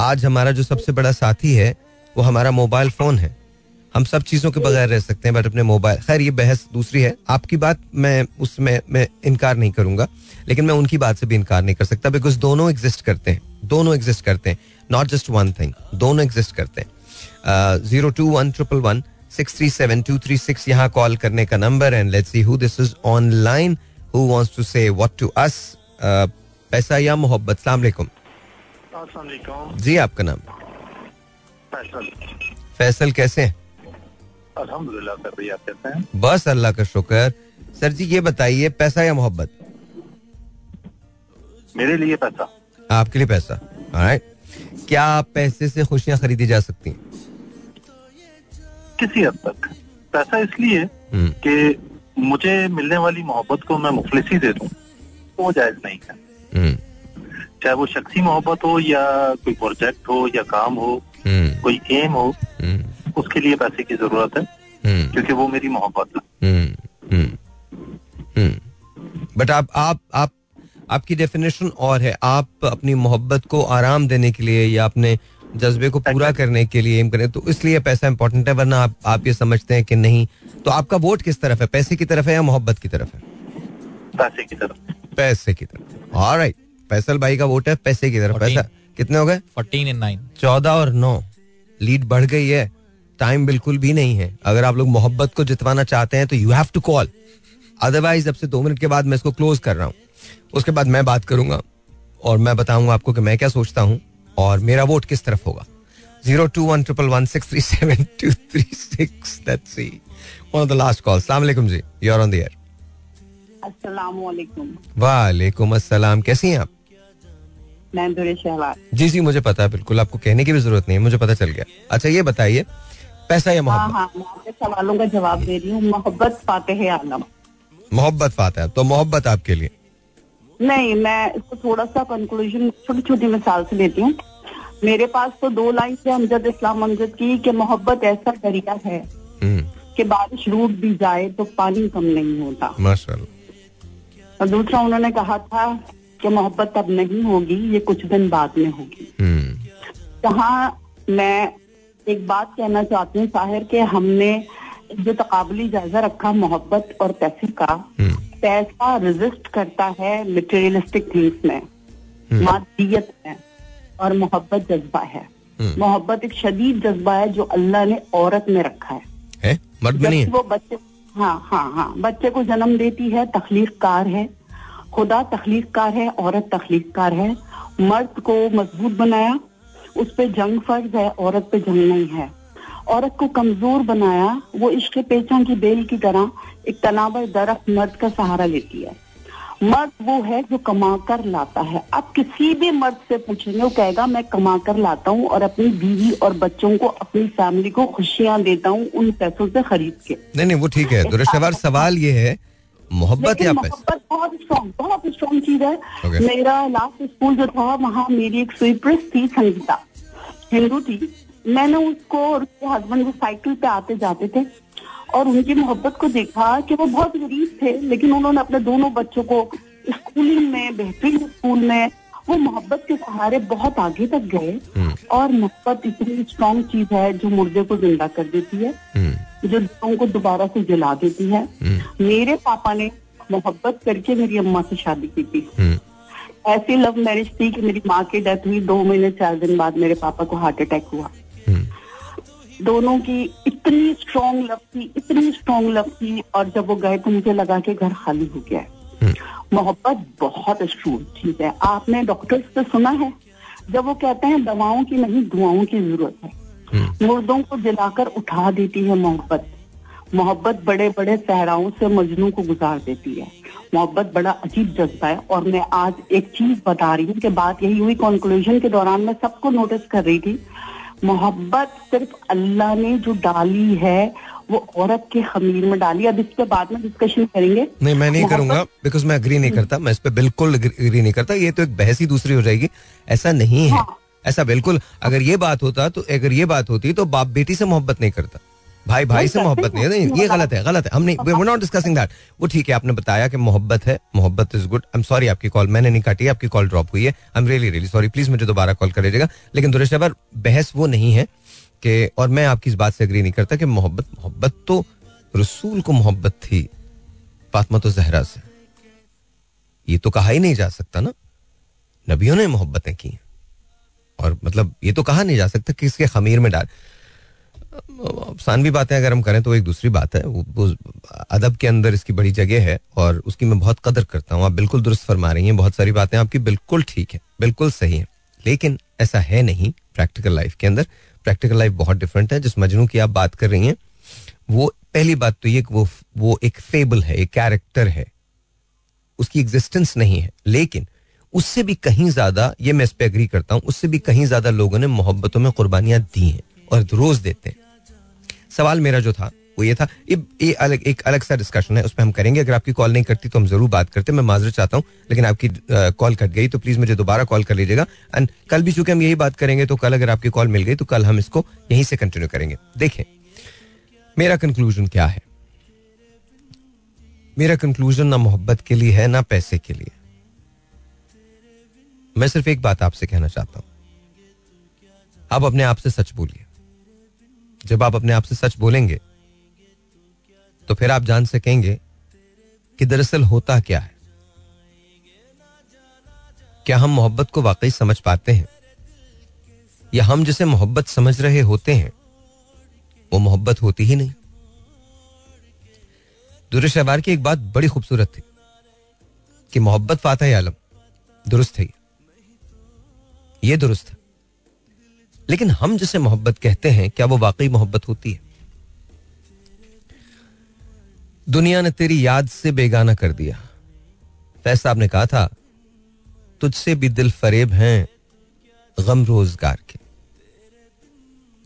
आज हमारा जो सबसे बड़ा साथी है, वो हमारा मोबाइल फ़ोन है। हम सब चीज़ों के बगैर रह सकते हैं बट अपने मोबाइल खैर, ये बहस दूसरी है। आपकी बात मैं उसमें, मैं इनकार नहीं करूँगा, लेकिन मैं उनकी बात से भी इनकार नहीं कर सकता बिकॉज़ दोनों एग्जिस्ट करते हैं। दोनों एग्जिस्ट करते हैं। नॉट जस्ट वन थिंग दोनों एग्जिस्ट करते हैं। Zero two one triple one six three seven two three six यहाँ कॉल करने का number and let's see who this is online who wants to say what to us पैसा या मोहब्बत? सलाम अलैकुम जी आपका नाम? फैसल। फैसल कैसे हैं? अल्हम्दुलिल्लाह कैसे हैं? बस अल्लाह का शुक्र। सर जी ये बताइए पैसा या मोहब्बत? मेरे लिए पैसा। आपके लिए पैसा। राइट क्या पैसे से खुशियाँ खरीदी जा सकती हैं? किसी हद तक। पैसा इसलिए कि मुझे मिलने वाली मोहब्बत को मैं मुफलिसी दे दूँ तो वो जायज़ नहीं है। चाहे वो शख्सी मोहब्बत हो या कोई प्रोजेक्ट हो या काम हो कोई एम हो उसके लिए पैसे की ज़रूरत है क्योंकि वो मेरी मोहब्बत है। बट आप आप आप आपकी डेफिनेशन और है। आप अपनी मोहब्बत को आराम देने के लिए या अपने जज्बे को पूरा करने के लिए एम करें तो इसलिए पैसा इंपॉर्टेंट है वरना आप आप ये समझते हैं कि नहीं। तो आपका वोट किस तरफ़ है? पैसे की तरफ़ है या मोहब्बत की तरफ़ है? पैसे की तरफ़। पैसे की तरफ़। ऑलराइट फैसल भाई का वोट है पैसे की तरफ़। पैसा कितने हो गए? फोर्टीन इन नाइन चौदह और नौ। लीड बढ़ गई है। टाइम बिल्कुल भी नहीं है। अगर आप लोग मोहब्बत को जितवाना चाहते हैं तो you have to call otherwise अब से दो मिनट के बाद मैं इसको क्लोज कर रहा हूँ। उसके बाद मैं बात करूँगा और मैं बताऊँगा आपको कि मैं क्या सोचता हूँ। और मेरा वोट किस तरफ़ होगा? Zero two one triple one six three seven two three six. That's one of the last call सलाम अलैकुम जी you are on the air वालेकुम अस्सलाम कैसी हैं आप मैं जी जी मुझे पता है बिल्कुल। आपको कहने की भी ज़रूरत नहीं है मुझे पता चल गया। अच्छा ये बताइए पैसा या हाँ मोहब्बत? हाँ मैं सवालों का जवाब दे रही हूँ। मोहब्बत फातेह आलम। मोहब्बत फाता है तो मोहब्बत आपके लिए। नहीं मैं इसको थोड़ा सा कंक्लूजन छोटी छोटी मिसाल से लेती हूँ। मेरे पास तो दो लाइन है अमजद इस्लाम अमजद की कि मोहब्बत ऐसा दरिया है हम्म, कि बारिश रूट भी जाए तो पानी कम नहीं होता। माशाल्लाह। और दूसरा उन्होंने कहा था कि मोहब्बत अब नहीं होगी ये कुछ दिन बाद में होगी। हम्म, जहाँ मैं एक बात कहना चाहती हूँ साहिर के हमने जो तकाबली जायजा रखा मोहब्बत और पैसे का पैसा रेजिस्ट करता है मटेरियलिस्टिक थिंग्स में मादियत में और मोहब्बत जज्बा है। मोहब्बत एक शदीद जज्बा है जो अल्लाह ने औरत में रखा है। है? मर्द में नहीं है? वो बच्चे हाँ हाँ हाँ बच्चे को जन्म देती है तखलीक कार है। खुदा तखलीक कार है औरत तखलीक कार है। मर्द को मज़बूत बनाया उस पर जंग फ़र्ज़ है औरत पे जंग नहीं है। औरत को कमज़ोर बनाया वो इश्क पेचा की बेल की तरह एक तनावर दरख्त मर्द का सहारा लेती है। मर्द वो है जो कमा कर लाता है। आप किसी भी मर्द से पूछेंगे वो कहेगा मैं कमा कर लाता हूँ और अपनी बीवी और बच्चों को अपनी फैमिली को खुशियाँ देता हूँ उन पैसों से खरीद के। नहीं नहीं वो ठीक है। दुरुस्तवार सवाल ये है मोहब्बत या मोहब्बत बहुत स्ट्रॉन्ग बहुत स्ट्रॉन्ग चीज़ है। Okay. मेरा लास्ट स्कूल जो था वहाँ मेरी एक स्वीपर्स थी संगीता। हिंदू थी। मैंने उसको और उसके हस्बैंड वो साइकिल पे आते जाते थे। और उनकी मोहब्बत को देखा कि वो बहुत गरीब थे लेकिन उन्होंने अपने दोनों बच्चों को स्कूलिंग में बेहतरीन स्कूल में वो मोहब्बत के सहारे बहुत आगे तक गए। और मोहब्बत इतनी स्ट्रॉन्ग चीज़ है जो मुर्दे को ज़िंदा कर देती है जो लोगों को दोबारा से जला देती है। मेरे पापा ने मोहब्बत करके मेरी अम्मा से शादी की थी। ऐसी लव मैरिज थी कि मेरी माँ की डेथ हुई दो महीने चार दिन बाद मेरे पापा को हार्ट अटैक हुआ। दोनों की इतनी स्ट्रॉन्ग लव थी इतनी स्ट्रॉन्ग लव थी और जब वो गए तो मुझे लगा कि घर खाली हो गया है। मोहब्बत बहुत स्ट्रॉन्ग चीज़ है। आपने डॉक्टर्स से सुना है? जब वो कहते हैं दवाओं की नहीं दुआओं की ज़रूरत है। मुर्दों को जलाकर उठा देती है मोहब्बत। मोहब्बत बड़े बड़े सहराओं से मजनू को गुजार देती है। मोहब्बत बड़ा अजीब जज्बा है और मैं आज एक चीज़ बता रही हूँ कि बात यही हुई कंक्लूजन के दौरान मैं सबको नोटिस कर रही थी मोहब्बत सिर्फ़ अल्लाह ने जो डाली है वो औरत के खमीर में डाली। अब इस पर बाद में डिस्कशन करेंगे। नहीं मैं नहीं करूँगा बिकॉज़ मैं अग्री नहीं करता। मैं इस पर बिल्कुल अग्री नहीं करता। ये तो एक बहस ही दूसरी हो जाएगी। ऐसा नहीं है। ऐसा बिल्कुल अगर ये बात होता तो अगर ये बात होती तो बाप बेटी से मोहब्बत नहीं करता। भाई भाई से मोहब्बत नहीं है। ये गलत है गलत है। हम नहीं वी नॉट डिस्कसिंग दैट वो ठीक है आपने बताया कि मोहब्बत है मोहब्बत is good I am sorry आपकी कॉल मैंने नहीं काटी आपकी कॉल ड्रॉप हुई है। I am really really sorry please मुझे दोबारा कॉल कर लीजिएगा लेकिन दुरुस्त पर बहस वो नहीं है कि और मैं आपकी इस बात से अग्री नहीं करता कि मोहब्बत मोहब्बत तो रसूल को मोहब्बत थी फातमा तो जहरा से। ये तो कहा ही नहीं जा सकता ना। नबियों ने मोहब्बतें की और मतलब ये तो कहा नहीं जा सकता कि इसके खमीर में डाल। अफसानवी बातें अगर हम करें तो एक दूसरी बात है। अदब के अंदर इसकी बड़ी जगह है और उसकी मैं बहुत कदर करता हूँ। आप बिल्कुल दुरुस्त फरमा रही हैं, बहुत सारी बातें आपकी बिल्कुल ठीक है, बिल्कुल सही है। लेकिन ऐसा है नहीं प्रैक्टिकल लाइफ के अंदर। प्रैक्टिकल लाइफ बहुत डिफरेंट है। जिस मजनू की आप बात कर रही हैं, वो पहली बात तो ये वो वो एक फेबल है, एक कैरेक्टर है। उसकी एग्जिस्टेंस नहीं है। लेकिन उससे भी कहीं ज़्यादा, ये मैं इस पर एग्री करता हूँ, उससे भी कहीं ज़्यादा लोगों ने मोहब्बतों में कुर्बानियाँ दी हैं और रोज देते हैं। सवाल मेरा जो था वो ये था ये, अलग एक अलग सा डिस्कशन है उस पर हम करेंगे। अगर आपकी कॉल नहीं करती तो हम ज़रूर बात करते मैं माजरत चाहता हूँ लेकिन आपकी कॉल कट गई तो प्लीज़ मुझे दोबारा कॉल कर लीजिएगा। एंड कल भी चूँकि हम यही बात करेंगे तो कल अगर आपकी कॉल मिल गई तो कल हम इसको यहीं से कंटिन्यू करेंगे। देखें मेरा कंक्लूजन क्या है? मेरा कंक्लूजन ना मोहब्बत के लिए है ना पैसे के लिए। मैं सिर्फ़ एक बात आपसे कहना चाहता हूँ। आप अपने आप से सच बोलिए। जब आप अपने आप से सच बोलेंगे तो फिर आप जान सकेंगे कि दरअसल होता क्या है। क्या हम मोहब्बत को वाकई समझ पाते हैं? या हम जिसे मोहब्बत समझ रहे होते हैं, वो मोहब्बत होती ही नहीं? दुरुश शहबार की एक बात बड़ी खूबसूरत थी कि मोहब्बत फातह आलम दुरुस्त है ये। दुरुस्त है लेकिन हम जिसे मोहब्बत कहते हैं, क्या वो वाकई मोहब्बत होती है? दुनिया ने तेरी याद से बेगाना कर दिया। फैज साहब ने कहा था, तुझसे भी दिल फरेब हैं गम रोज़गार के।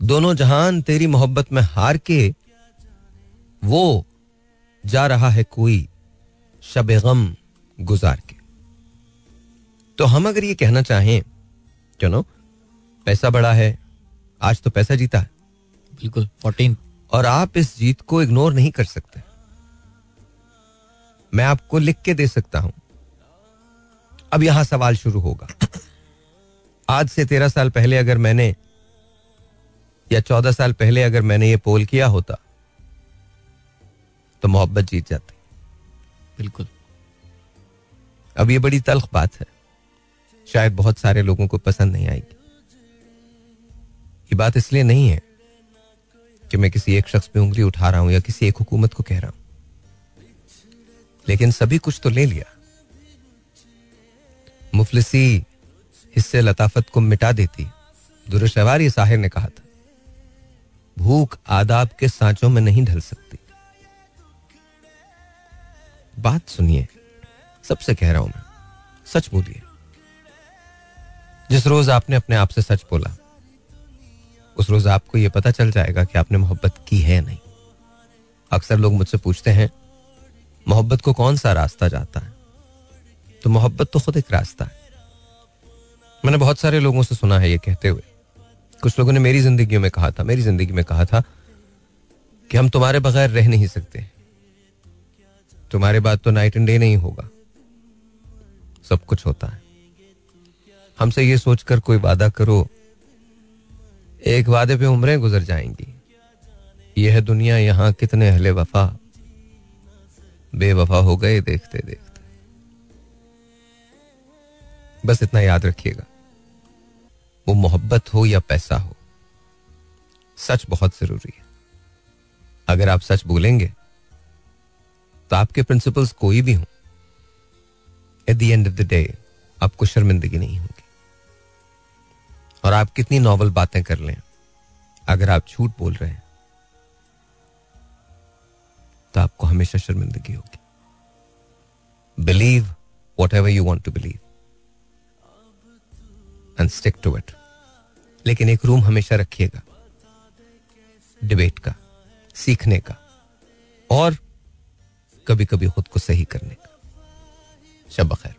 दोनों जहान तेरी मोहब्बत में हार के, वो जा रहा है कोई शब गम गुजार के। तो हम अगर ये कहना चाहें, क्यों चलो पैसा बड़ा है। आज तो पैसा जीता है। बिल्कुल फोर्टीन और आप इस जीत को इग्नोर नहीं कर सकते। मैं आपको लिख के दे सकता हूँ। अब यहाँ सवाल शुरू होगा। आज से तेरह साल पहले अगर मैंने या चौदह साल पहले अगर मैंने ये पोल किया होता तो मोहब्बत जीत जाती। बिल्कुल। अब ये बड़ी तल्ख बात है। शायद बहुत सारे लोगों को पसंद नहीं आएगी। ये बात इसलिए नहीं है कि मैं किसी एक शख्स पे उंगली उठा रहा हूँ या किसी एक हुकूमत को कह रहा हूँ। लेकिन सभी कुछ तो ले लिया। मुफलिसी हिस्से लताफत को मिटा देती। दुरुशवार साहिर ने कहा था, भूख आदाब के सांचों में नहीं ढल सकती। बात सुनिए, सबसे कह रहा हूँ मैं, सच बोलिए। जिस रोज आपने अपने आप से सच बोला उस रोज आपको यह पता चल जाएगा कि आपने मोहब्बत की है नहीं। अक्सर लोग मुझसे पूछते हैं, मोहब्बत को कौन सा रास्ता जाता है? तो मोहब्बत तो खुद एक रास्ता है। मैंने बहुत सारे लोगों से सुना है ये कहते हुए। कुछ लोगों ने मेरी ज़िंदगी में कहा था, मेरी ज़िंदगी में कहा था कि हम तुम्हारे बगैर रह नहीं सकते। तुम्हारे बाद तो नाइट एंड डे नहीं होगा। सब कुछ होता है। हमसे ये सोचकर कोई वादा करो एक वादे पे उम्रें गुजर जाएँगी। यह है दुनिया यहाँ कितने अहले वफा, बेवफा हो गए देखते देखते। बस इतना याद रखिएगा। वो मोहब्बत हो या पैसा हो, सच बहुत ज़रूरी है। अगर आप सच बोलेंगे तो आपके प्रिंसिपल्स कोई भी हो। At the end of the day आपको शर्मिंदगी नहीं होगी। और आप कितनी नॉवल बातें कर लें, अगर आप झूठ बोल रहे हैं तो आपको हमेशा शर्मिंदगी होगी। Believe whatever you want to believe and stick to it लेकिन एक रूम हमेशा रखिएगा डिबेट का, सीखने का, और कभी कभी खुद को सही करने का। शब खैर